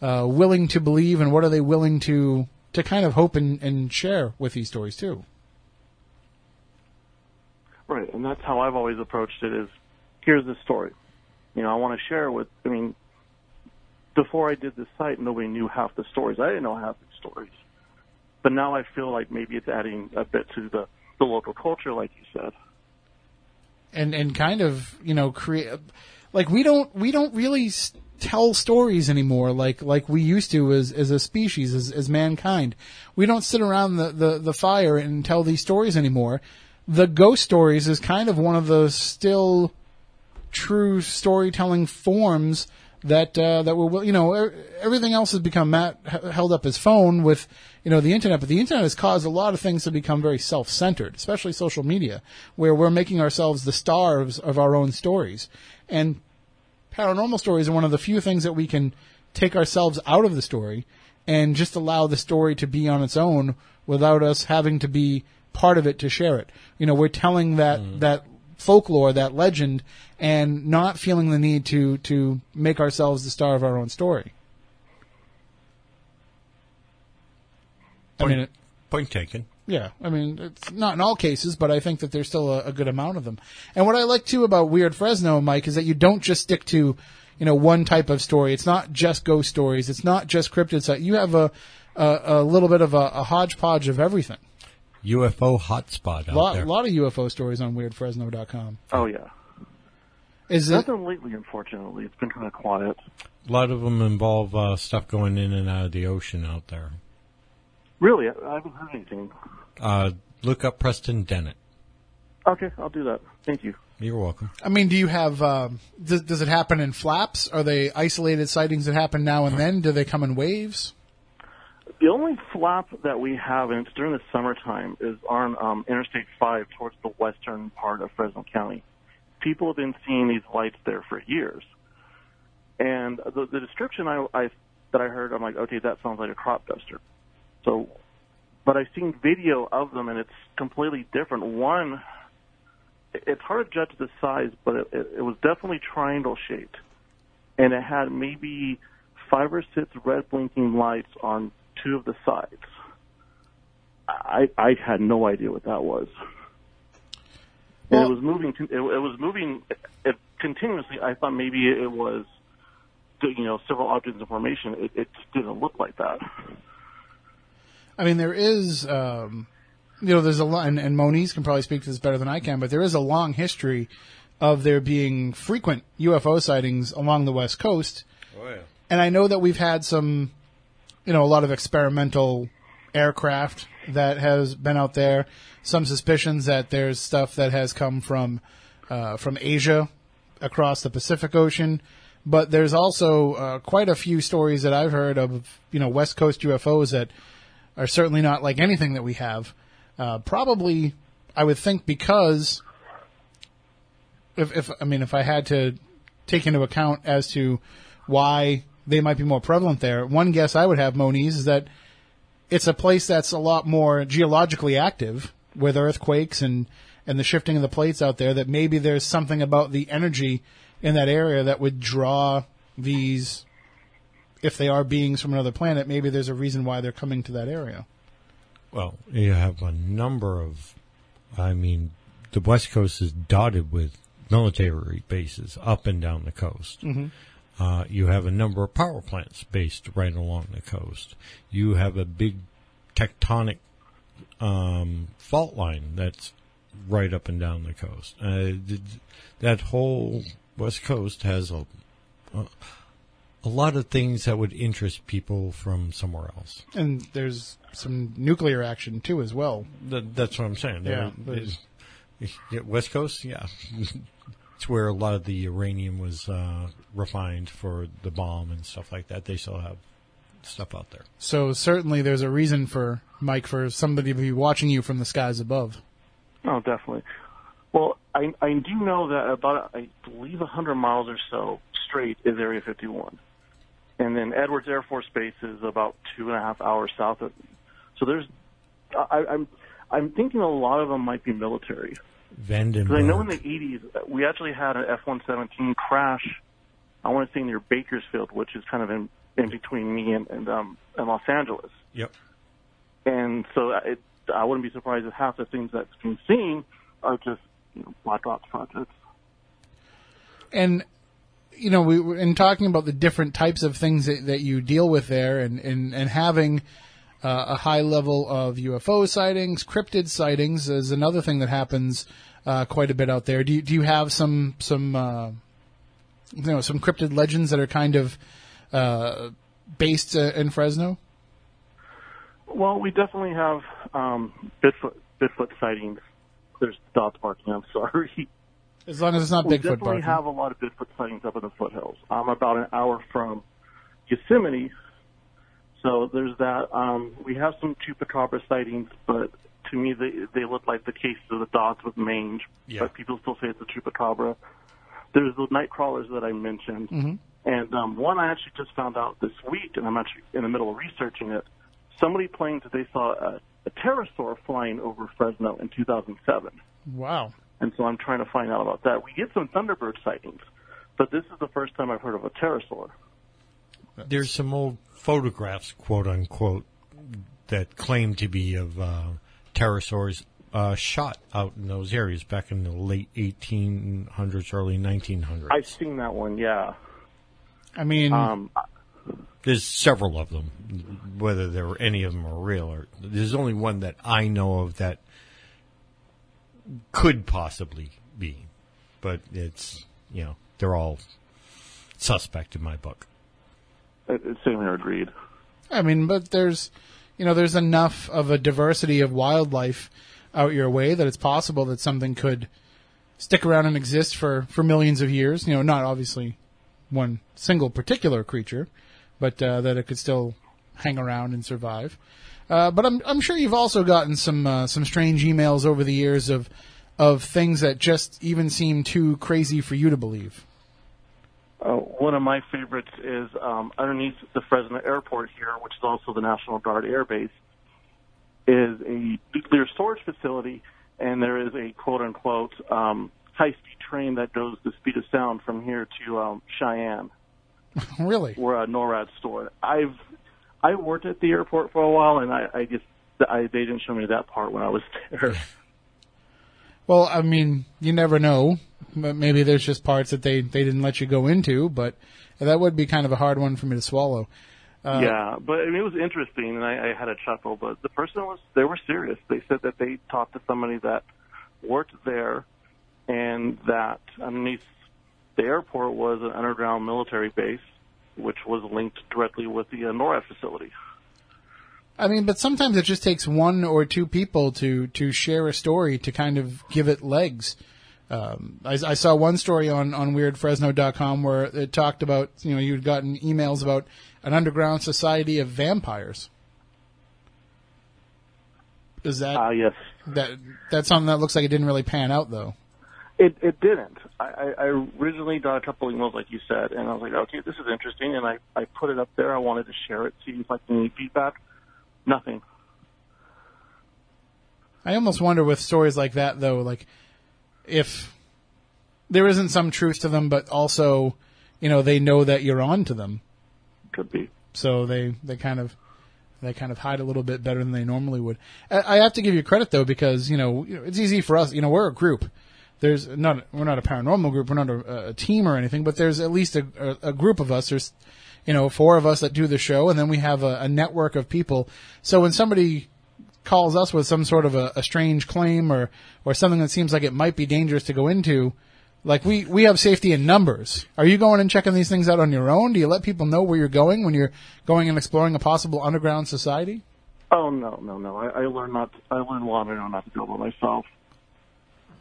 uh, willing to believe and what are they willing to to kind of hope and, and share with these stories too. right. And that's how I've always approached it. Is here's the story. You know, I want to share with. I mean, before I did this site, nobody knew half the stories. I didn't know half the stories, but now I feel like maybe it's adding a bit to the the local culture, like you said. And and kind of, you know, create like we don't we don't really tell stories anymore like like we used to as as a species as as mankind. We don't sit around the the, the fire and tell these stories anymore. The ghost stories is kind of one of the still true storytelling forms that uh, that we're you know e- everything else has become Matt held up his phone with you know the internet, but the internet has caused a lot of things to become very self-centered, especially social media, where we're making ourselves the stars of our own stories, and paranormal stories are one of the few things that we can take ourselves out of the story and just allow the story to be on its own without us having to be part of it to share it. You know, we're telling that that folklore, that legend, and not feeling the need to to make ourselves the star of our own story. I Point, mean, it, point taken. yeah, I mean, it's not in all cases, but I think that there's still a, a good amount of them. And what I like too about Weird Fresno, Mike, is that you don't just stick to, you know, one type of story. It's not just ghost stories. It's not just cryptid stuff. You have a, a, a little bit of a, a hodgepodge of everything. UFO hotspot out A lot, there. lot of UFO stories on WeirdFresno.com. Oh yeah. Is it? Nothing lately, unfortunately. It's been kind of quiet. A lot of them involve uh, stuff going in and out of the ocean out there. Really, I, I haven't heard anything. Uh, look up Preston Dennett. Okay, I'll do that. Thank you. You're welcome. I mean, do you have? Um, does, does it happen in flaps? Are they isolated sightings that happen now and then? Do they come in waves? The only flap that we have, and it's during the summertime, is on um, Interstate 5 towards the western part of Fresno County. People have been seeing these lights there for years. And the, the description I, I that I heard, I'm like, okay, that sounds like a crop duster. So but I've seen video of them, and it's completely different. One, it's hard to judge the size, but it, it, it was definitely triangle shaped, and it had maybe five or six red blinking lights on two of the sides. I I had no idea what that was. And it was moving. It, it was moving it, continuously. I thought maybe it was, you know, several objects of formation. It, it just didn't look like that. I mean, there is, um, you know, there's a lot, and, and Moniz can probably speak to this better than I can, but there is a long history of there being frequent UFO sightings along the West Coast. Oh, yeah. And I know that we've had some, you know, a lot of experimental aircraft that has been out there. Some suspicions that there's stuff that has come from, uh, from Asia across the Pacific Ocean. But there's also uh, quite a few stories that I've heard of, you know, West Coast UFOs that are certainly not like anything that we have. Uh, probably, I would think because if, if I mean, if I had to take into account as to why they might be more prevalent there, one guess I would have, Moniz, is that it's a place that's a lot more geologically active with earthquakes and, and the shifting of the plates out there that maybe there's something about the energy in that area that would draw these, if they are beings from another planet, maybe there's a reason why they're coming to that area. Well, you have a number of, I mean, the West Coast is dotted with military bases up and down the coast. Mm-hmm. Uh, you have a number of power plants based right along the coast. You have a big tectonic um, fault line that's right up and down the coast. Uh, that whole West Coast has a, a a lot of things that would interest people from somewhere else. And there's some nuclear action too as well. That, that's what I'm saying. Yeah, There- West Coast, yeah. it's where a lot of the uranium was uh, refined for the bomb and stuff like that. They still have stuff out there. So certainly there's a reason for Mike for somebody to be watching you from the skies above. Oh, definitely. Well, I I do know that about I believe a hundred miles or so straight is Area 51, and then Edwards Air Force Base is about two and a half hours south of me. So there's, I, I'm I'm thinking a lot of them might be military Vandenberg. I know in the 80s we actually had an F-117 crash. I want to say near Bakersfield, which is kind of in in between me and and, um, and Los Angeles. Yep. And so it, I wouldn't be surprised if half the things that's been seen are just you know, black ops projects. And you know, we were in talking about the different types of things that, that you deal with there, and and and having uh, a high level of UFO sightings, cryptid sightings is another thing that happens uh, quite a bit out there. Do you, do you have some some uh, you know some cryptid legends that are kind of uh, based uh, in Fresno? Well, we definitely have um, Bigfoot Bigfoot sightings. There's dogs barking. I'm sorry. As long as it's not we Bigfoot definitely barking. have a lot of Bigfoot sightings up in the foothills. I'm about an hour from Yosemite, so there's that. Um, we have some chupacabra sightings, but to me they they look like the cases of the dogs with mange. Yeah. But people still say it's a chupacabra. There's the night crawlers that I mentioned, and um, one I actually just found out this week, and I'm actually in the middle of researching it. Somebody claims that they saw a, a pterosaur flying over Fresno in 2007 Wow. and so I'm trying to find out about that. We get some Thunderbird sightings, but this is the first time I've heard of a pterosaur. There's some old photographs, quote unquote, that claim to be of uh, pterosaurs uh, shot out in those areas back in the late 1800s, early 1900s. I've seen that one, yeah. I mean, Um, There's several of them. Whether there were any of them are real, or there's only one that I know of that could possibly be, but it's you know they're all suspect in my book. Same agreed. I mean, but there's, you know, there's enough of a diversity of wildlife out your way that it's possible that something could stick around and exist for, for millions of years. You know, not obviously one single particular creature, but uh, that it could still hang around and survive. Uh, but I'm I'm sure you've also gotten some uh, some strange emails over the years of of things that just even seem too crazy for you to believe. Uh, one of my favorites is um, underneath the Fresno airport here, which is also the National Guard Air Base. is a nuclear storage facility, and there is a quote unquote um, high speed train that goes the speed of sound from here to um, Cheyenne, really? where uh, NORAD's stored. I've I worked at the airport for a while, and I, I just I, they didn't show me that part when I was there. Well, I mean, you never know. But maybe there's just parts that they, they didn't let you go into, but that would be kind of a hard one for me to swallow. Uh, yeah, but I mean, it was interesting, and I, I had a chuckle. But the person was they were serious. They said that they talked to somebody that worked there, and that underneath the airport was an underground military base, which was linked directly with the uh, NORAD facility. I mean, but sometimes it just takes one or two people to to share a story to kind of give it legs. Um, I, I saw one story on on WeirdFresno.com where it talked about you know you'd gotten emails about an underground society of vampires. Is that Ah, yes, that that's something that looks like it didn't really pan out though? it it didn't. I, I, originally got a couple emails like you said, and I was like, okay, this is interesting, and I I put it up there. I wanted to share it, see if I can any feedback. Nothing. I almost wonder with stories like that though, like if there isn't some truth to them, but also, you know, they know that you're on to them. Could be. so they they kind of they kind of hide a little bit better than they normally would. I, I have to give you credit though because you know you know, it's easy for us. You know we're a group. There's not we're not a paranormal group. We're not a, a team or anything, but there's at least a, a, a group of us. There's you know four of us that do the show, and then we have a, a network of people. So when somebody calls us with some sort of a, a strange claim or or something that seems like it might be dangerous to go into, like we we have safety in numbers. Are you going and checking these things out on your own? Do you let people know where you're going when you're going and exploring a possible underground society? Oh no, no, no! I, I learned not. I learned long ago not to go by myself.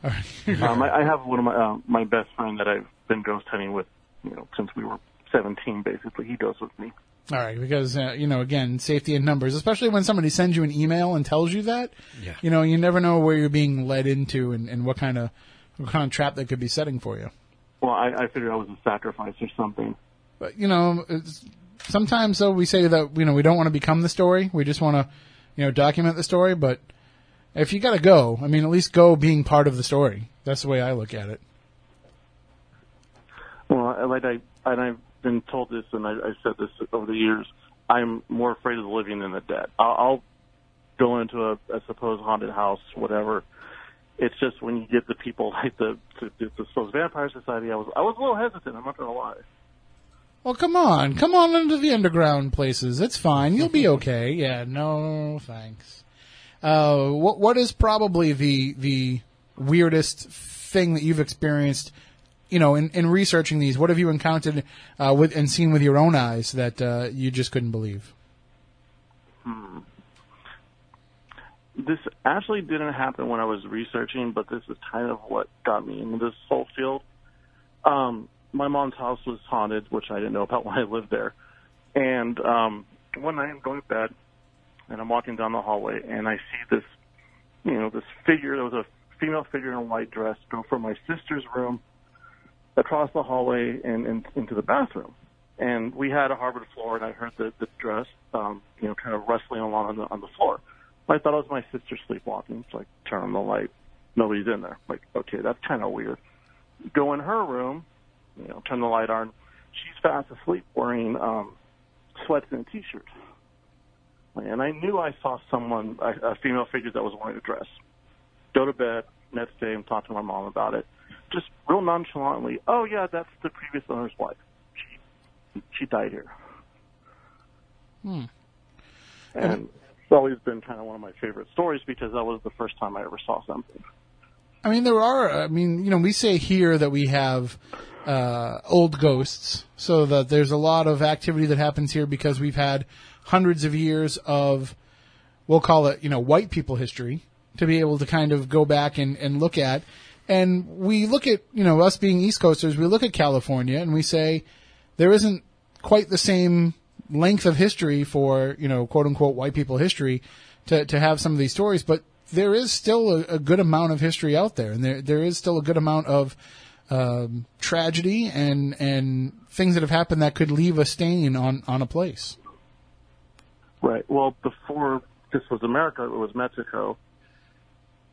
um, I, I have one of my uh, my best friend that I've been ghost hunting with, you know, since we were 17. Basically, he goes with me. All right, because uh, you know, again, safety in numbers, especially when somebody sends you an email and tells you that. Yeah. You know, you never know where you're being led into and, and what kind of what kind of trap they could be setting for you. Well, I, I figured I was a sacrifice or something. But you know, it's, sometimes though we say that you know we don't want to become the story. We just want to, you know, document the story. But if you got to go, I mean, at least go being part of the story. That's the way I look at it. Well, like I and I've been told this, and I, I said this over the years. I'm more afraid of the living than the dead. I'll, I'll go into a, a supposed haunted house, whatever. It's just when you get the people like the the, the, supposed vampire society. I was I was a little hesitant. I'm not gonna lie. Well, come on, come on into the underground places. It's fine. You'll be okay. Yeah, no, thanks. Uh, what what is probably the the weirdest thing that you've experienced? You know, in, in researching these, what have you encountered uh, with and seen with your own eyes that uh, you just couldn't believe? This actually didn't happen when I was researching, but this is kind of what got me into this whole field. Um, my mom's house was haunted, which I didn't know about when I lived there. And um, one night I'm going to bed, and I'm walking down the hallway, and I see this, you know, this figure. There was a female figure in a white dress go from my sister's room across the hallway and, and into the bathroom. And we had a hardwood floor, and I heard the, the dress, um, you know, kind of rustling along on the on the floor. I thought it was my sister sleepwalking, so I turn on the light. Nobody's in there. Like, okay, that's kind of weird. Go in her room, you know, turn the light on. She's fast asleep wearing um, sweats and a t-shirt. And I knew I saw someone, a, a female figure that was wearing a dress. Go to bed. Next day, I'm talking to my mom about it. Just real nonchalantly. Oh yeah, that's the previous owner's wife. She she died here. Hmm. And it's always been kind of one of my favorite stories because that was the first time I ever saw something. I mean, there are. I mean, you know, we say here that we have uh, old ghosts, so that there's a lot of activity that happens here because we've had hundreds of years of, we'll call it, you know, white people history to be able to kind of go back and, and look at. And we look at, you know, us being East Coasters, we look at California and we say there isn't quite the same length of history for, you know, quote unquote white people history to, to have some of these stories, but there is still a, a good amount of history out there and there, there is still a good amount of, um, tragedy and, and things that have happened that could leave a stain on, on a place. Right. Well, before this was America, it was Mexico.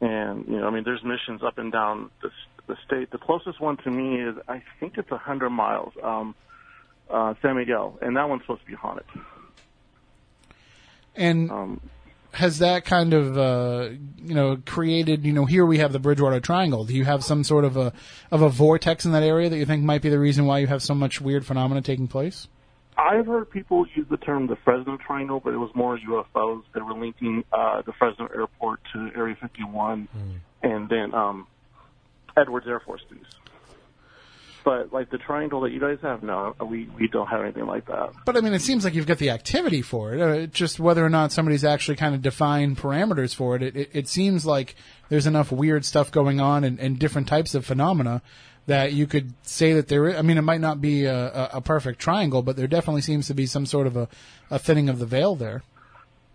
And you know, I mean, there's missions up and down the, the state. The closest one to me is, I think it's a hundred miles, um, uh, San Miguel, and that one's supposed to be haunted. And Um, has that kind of uh, you know created you know here we have the Bridgewater Triangle. Do you have some sort of a of a vortex in that area that you think might be the reason why you have so much weird phenomena taking place? I've heard people use the term the Fresno Triangle, but it was more UFOs. They were linking uh, the Fresno Airport to Area 51 and then um, Edwards Air Force Base. But like the triangle that you guys have, no, we we don't have anything like that. But I mean, it seems like you've got the activity for it. Uh, just whether or not somebody's actually kind of defined parameters for it. It, it, it seems like there's enough weird stuff going on and, and different types of phenomena that you could say that there. I mean, it might not be a, a, perfect triangle, but there definitely seems to be some sort of a, a thinning of the veil there.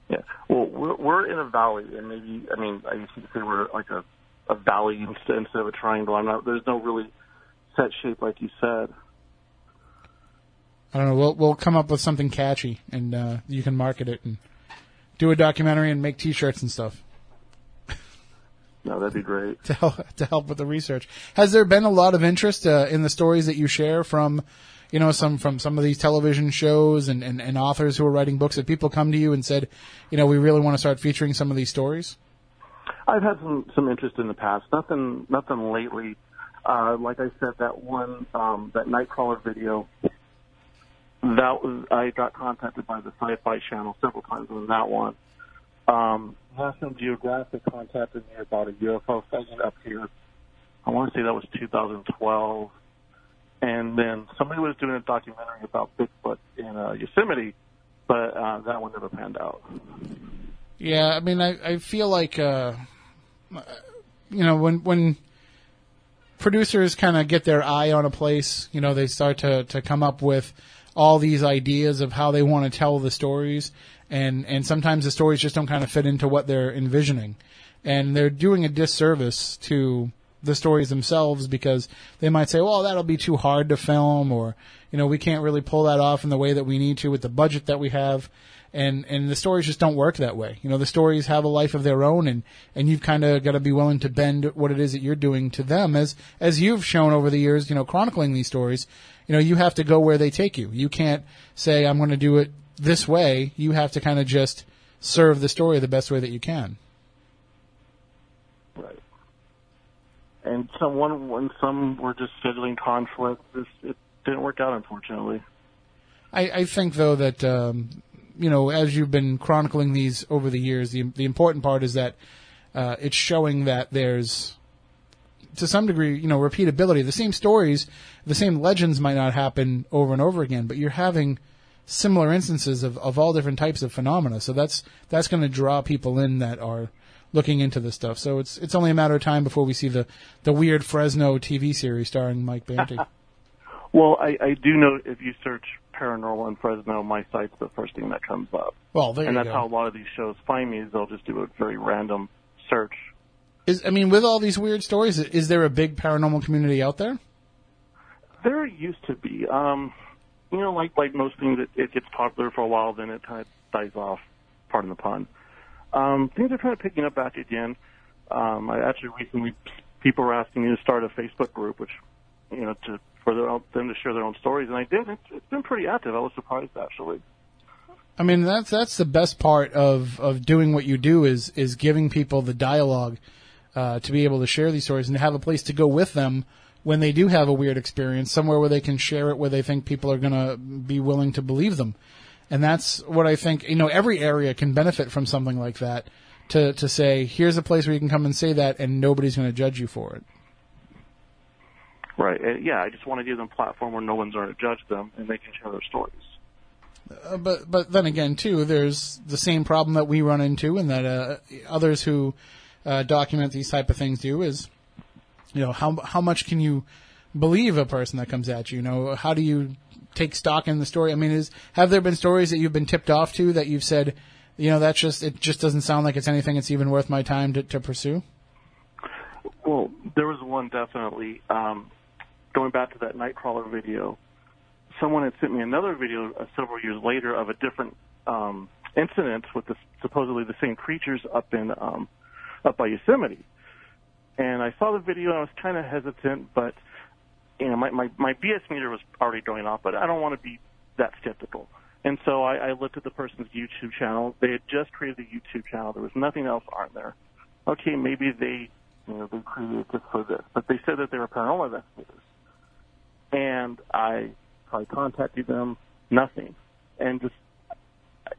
Yeah. Well, we're, we're in a valley, and maybe I mean I used to say we're like a a valley instead instead of a triangle. I'm not. There's no really set shape like you said. I don't know. We'll we'll come up with something catchy, and uh, you can market it and do a documentary and make T-shirts and stuff No, that'd be great. to help to help with the research. Has there been a lot of interest uh, in the stories that you share from, you know, some from some of these television shows and, and, and authors who are writing books? That people come to you and said, you know, we really want to start featuring some of these stories. I've had some some interest in the past. Nothing nothing lately. Uh, like I said, that one um, that Nightcrawler video. That was I got contacted by the Sci-Fi Channel several times on that one. Um, National Geographic contacted me about a UFO sighting up here. I want to say that was 2012. And then somebody was doing a documentary about Bigfoot in uh, Yosemite, but uh, that one never panned out. Yeah, I mean, I, I feel like, uh, you know, when when producers kind of get their eye on a place, you know, they start to to come up with all these ideas of how they want to tell the stories, and and sometimes the stories just don't kind of fit into what they're envisioning, and they're doing a disservice to the stories themselves because they might say, well, that'll be too hard to film, or you know, we can't really pull that off in the way that we need to with the budget that we have and and the stories just don't work that way. You know, the stories have a life of their own, and and you've kind of got to be willing to bend what it is that you're doing to them, as as you've shown over the years. You know, chronicling these stories, you know, you have to go where they take you. You can't say I'm going to do it this way. You have to kind of just serve the story the best way that you can. Right. And someone, when some were just scheduling conflicts, this, it didn't work out, unfortunately. I, I think though that um, you know as you've been chronicling these over the years, the the important part is that uh, it's showing that there's to some degree you know repeatability. The same stories, the same legends might not happen over and over again, but you're having similar instances of, of all different types of phenomena. So that's that's going to draw people in that are looking into this stuff. So it's it's only a matter of time before we see the the weird Fresno TV series starring Mike Banty. Well, I, I do know if you search paranormal in Fresno, my site's the first thing that comes up. well, there and you that's go. how a lot of these shows find me is they'll just do a very random search. Is I mean, with all these weird stories, is there a big paranormal community out there? There used to be. Um, you know, like like most things, it, it gets popular for a while, then it kind of dies off. Pardon the pun. Um, things are kind of picking up back again. Um, I actually recently people were asking me to start a Facebook group, which you know to for their them to share their own stories, and I did. It's, it's been pretty active. I was surprised actually. I mean, that's that's the best part of of doing what you do is is giving people the dialogue uh, to be able to share these stories and have a place to go with them when they do have a weird experience, somewhere where they can share it, where they think people are going to be willing to believe them. And that's what I think. You know, every area can benefit from something like that. To to say, here's a place where you can come and say that, and nobody's going to judge you for it. Right. Yeah, I just want to give them a platform where no one's going to judge them, and they can share their stories. Uh, but but then again, too, there's the same problem that we run into, and that uh, others who uh, document these type of things do is, you know, how how much can you believe a person that comes at you? You know, how do you take stock in the story? I mean, is have there been stories that you've been tipped off to that you've said, you know, that's just it just doesn't sound like it's anything that's even worth my time to, to pursue? Well, there was one definitely. Um, going back to that Nightcrawler video, someone had sent me another video uh, several years later of a different um, incident with the, supposedly the same creatures up in um, up by Yosemite. And I saw the video and I was kind of hesitant, but you know my, my my BS meter was already going off, but I don't want to be that skeptical. And so I, I looked at the person's YouTube channel. They had just created a YouTube channel. There was nothing else on there. Okay, maybe they you know they created this for this, but they said that they were paranormal investigators. And I tried contacting them, nothing, and just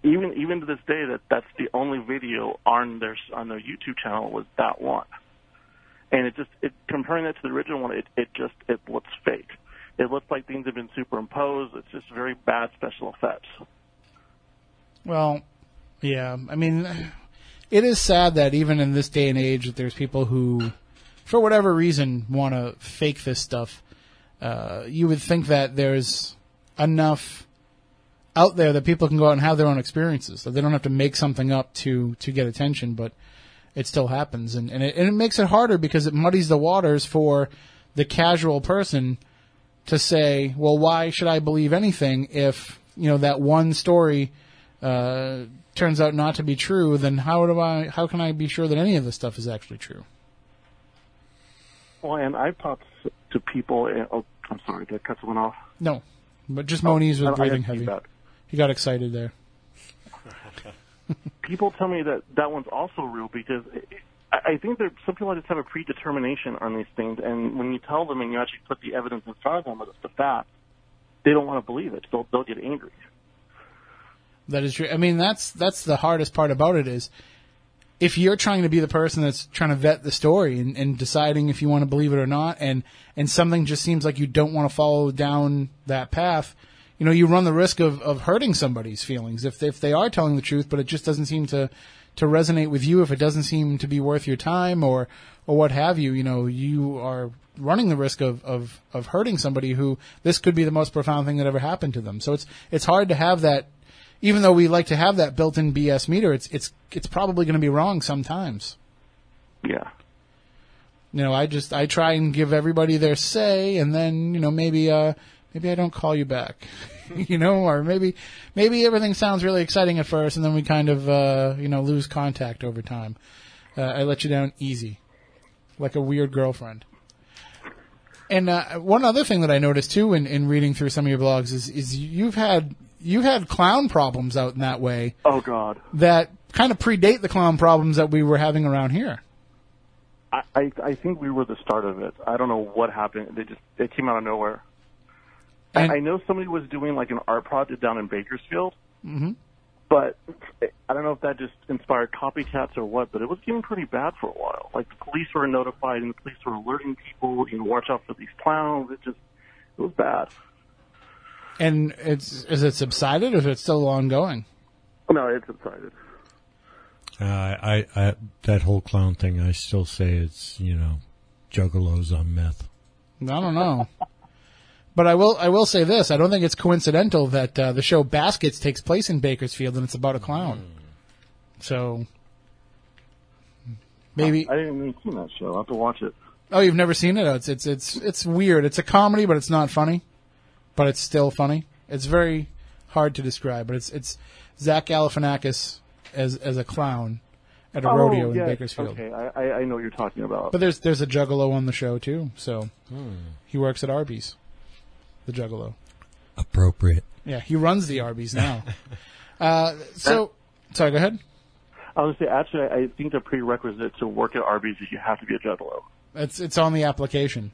even even to this day that that's the only video on their on their YouTube channel was that one. And it just it comparing that to the original one, it it just it looks fake. It looks like things have been superimposed. It's just very bad special effects. Well, yeah. I mean, it is sad that even in this day and age, that there's people who, for whatever reason, want to fake this stuff. Uh, you would think that there's enough out there that people can go out and have their own experiences, that they don't have to make something up to to get attention, but it still happens, and and it, and it makes it harder because it muddies the waters for the casual person to say, well, why should I believe anything if you know that one story uh, turns out not to be true? Then how do I? How can I be sure that any of this stuff is actually true? Well, and I've talked to people. And, oh, I'm sorry, did I cut someone off? No, but just Moniz I- was breathing heavy. He got excited there. People tell me that that one's also real because I I think that some people just have a predetermination on these things, and when you tell them and you actually put the evidence in front of them, the fact, they don't want to believe it. They'll they'll get angry. That is true. I mean, that's that's the hardest part about it is if you're trying to be the person that's trying to vet the story and, and deciding if you want to believe it or not, and and something just seems like you don't want to follow down that path, you know, you run the risk of, of hurting somebody's feelings if if they are telling the truth, but it just doesn't seem to to resonate with you. If it doesn't seem to be worth your time or or what have you, you know, you are running the risk of, of, of hurting somebody who this could be the most profound thing that ever happened to them. So it's it's hard to have that even though we like to have that built-in BS meter, it's it's it's probably going to be wrong sometimes. Yeah. You know, I just I try and give everybody their say, and then you know maybe uh maybe I don't call you back, you know, or maybe maybe everything sounds really exciting at first, and then we kind of uh you know lose contact over time. Uh, I let you down easy, like a weird girlfriend. And uh, one other thing that I noticed too in, in reading through some of your blogs is is you've had you've had clown problems out in that way Oh God. that kind of predate the clown problems that we were having around here. I, I I think we were the start of it. I don't know what happened. They just it came out of nowhere. And- I, I know somebody was doing like an art project down in Bakersfield, Mhm. but I don't know if that just inspired copycats or what. But it was getting pretty bad for a while. Like the police were notified and the police were alerting people, you know, watch out for these clowns. It just it was bad. And it's is it subsided or is it still ongoing? No, it's subsided. Uh, I, I, that whole clown thing, I still say it's, you know, juggalos on meth. I don't know. But I will I will say this, I don't think it's coincidental that uh, the show Baskets takes place in Bakersfield and it's about a clown. So maybe I didn't even see that show. I'll have to watch it. Oh, you've never seen it? Oh, it's it's it's it's weird. It's a comedy, but it's not funny. But it's still funny. It's very hard to describe, but it's it's Zach Galifianakis as as a clown at a rodeo oh, in. Bakersfield. Okay, I, I I know what you're talking about. But there's there's a juggalo on the show too, so he works at Arby's. The juggalo. Appropriate. Yeah, he runs the Arby's now. uh, so, sorry, go ahead. I was say actually, I think the prerequisite to work at Arby's is you have to be a juggalo. It's it's on the application.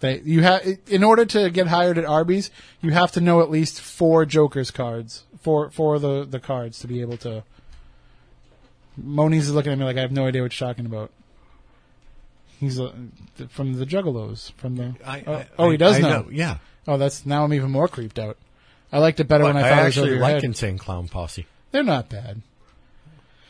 They you have in order to get hired at Arby's, you have to know at least four Joker's cards, four four of the the cards to be able to. Moniz is looking at me like I have no idea what you're talking about. He's uh, from the Juggalos, from the. I, oh, I- oh, he does I know. Yeah. Oh, that's now I'm even more creeped out. I liked it better But when I I thought it was over actually your like head. Insane Clown Posse. They're not bad.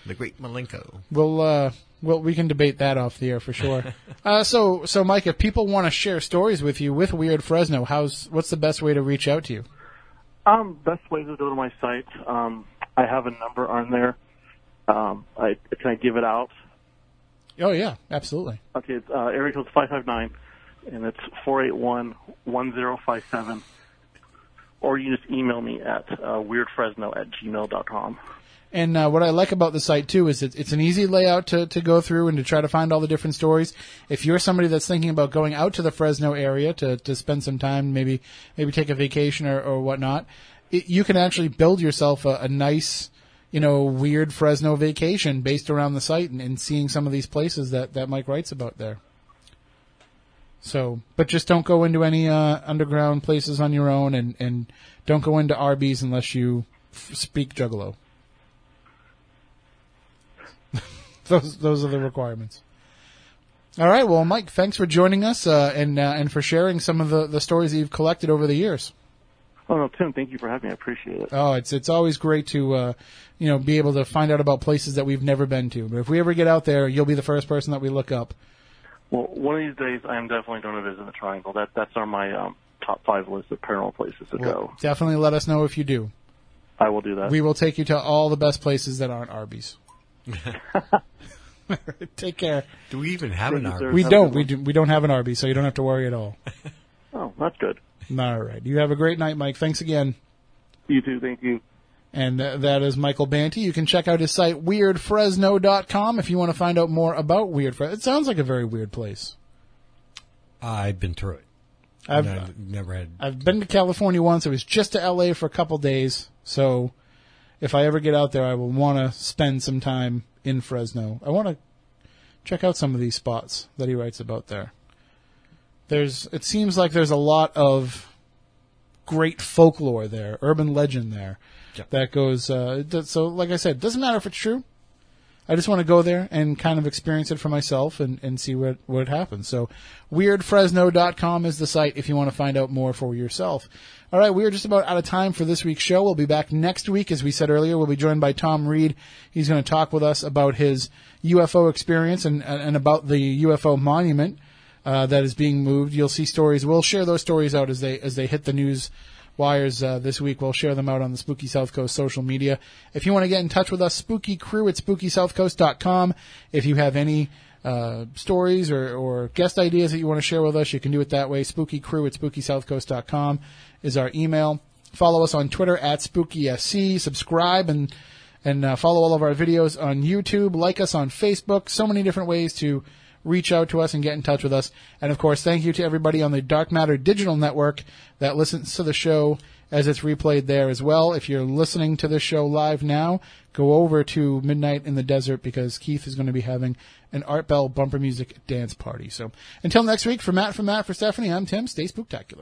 The Great Milenko. We'll uh, well, we can debate that off the air for sure. uh, so, so Mike, if people want to share stories with you with Weird Fresno, how's what's the best way to reach out to you? Um, best way to go to my site. Um, I have a number on there. Um, I can I give it out? Oh yeah, absolutely. Okay, it's uh, area code five five nine, and it's four eight one one zero five seven. or you just email me at uh, weirdfresno at gmail.com. And uh, what I like about the site too is it, it's an easy layout to, to go through and to try to find all the different stories. If you're somebody that's thinking about going out to the Fresno area to, to spend some time, maybe maybe take a vacation or, or whatnot, it, you can actually build yourself a, a nice, you know, weird Fresno vacation based around the site and, and seeing some of these places that, that Mike writes about there. So, but just don't go into any uh, underground places on your own, and, and don't go into Arby's unless you f- speak Juggalo. those those are the requirements. All right, well, Mike, thanks for joining us uh, and uh, and for sharing some of the, the stories that you've collected over the years. Oh no, Tim, thank you for having me. I appreciate it. Oh, it's it's always great to uh, you know be able to find out about places that we've never been to. But if we ever get out there, you'll be the first person that we look up. Well, one of these days, I am definitely going to visit the Triangle. That that's on my um, top five list of paranormal places to Well, go. definitely let us know if you do. I will do that. We will take you to all the best places that aren't Arby's. Take care. Do we even have an Thank. Arby's? We don't. We do, we don't have an Arby's, so you don't have to worry at all. oh, that's good. All right. You have a great night, Mike. Thanks again. You too. Thank you. And uh, that is Michael Banty. You can check out his site, weirdfresno.com, if you want to find out more about Weird Fresno. It sounds like a very weird place. I've been through it. I've, I've never had. I've been to California once. I was just to LA for a couple days. So if I ever get out there, I will want to spend some time in Fresno. I want to check out some of these spots that he writes about there. There's, it seems like there's a lot of great folklore there, urban legend there Yeah. that goes, uh, so like I said, it doesn't matter if it's true. I just want to go there and kind of experience it for myself and, and see what, what happens. So weirdfresno.com is the site if you want to find out more for yourself. All right, we are just about out of time for this week's show. We'll be back next week. As we said earlier, we'll be joined by Tom Reed. He's going to talk with us about his UFO experience and, and about the UFO monument uh, that is being moved. You'll see stories. We'll share those stories out as they as they hit the news wires uh, this week. We'll share them out on the Spooky South Coast social media. If you want to get in touch with us, spooky crew at spookysouthcoast.com. If you have any uh, stories or, or guest ideas that you want to share with us, you can do it that way. Spooky crew at spookysouthcoast.com is our email. Follow us on Twitter at SpookySC. Subscribe and and uh, follow all of our videos on YouTube. Like us on Facebook. So many different ways to reach out to us and get in touch with us. And of course, thank you to everybody on the Dark Matter Digital Network that listens to the show as it's replayed there as well. If you're listening to this show live now, go over to Midnight in the Desert because Keith is going to be having an Art Bell bumper music dance party. So until next week, for Matt, for Matt, for Stephanie, I'm Tim. Stay spooktacular.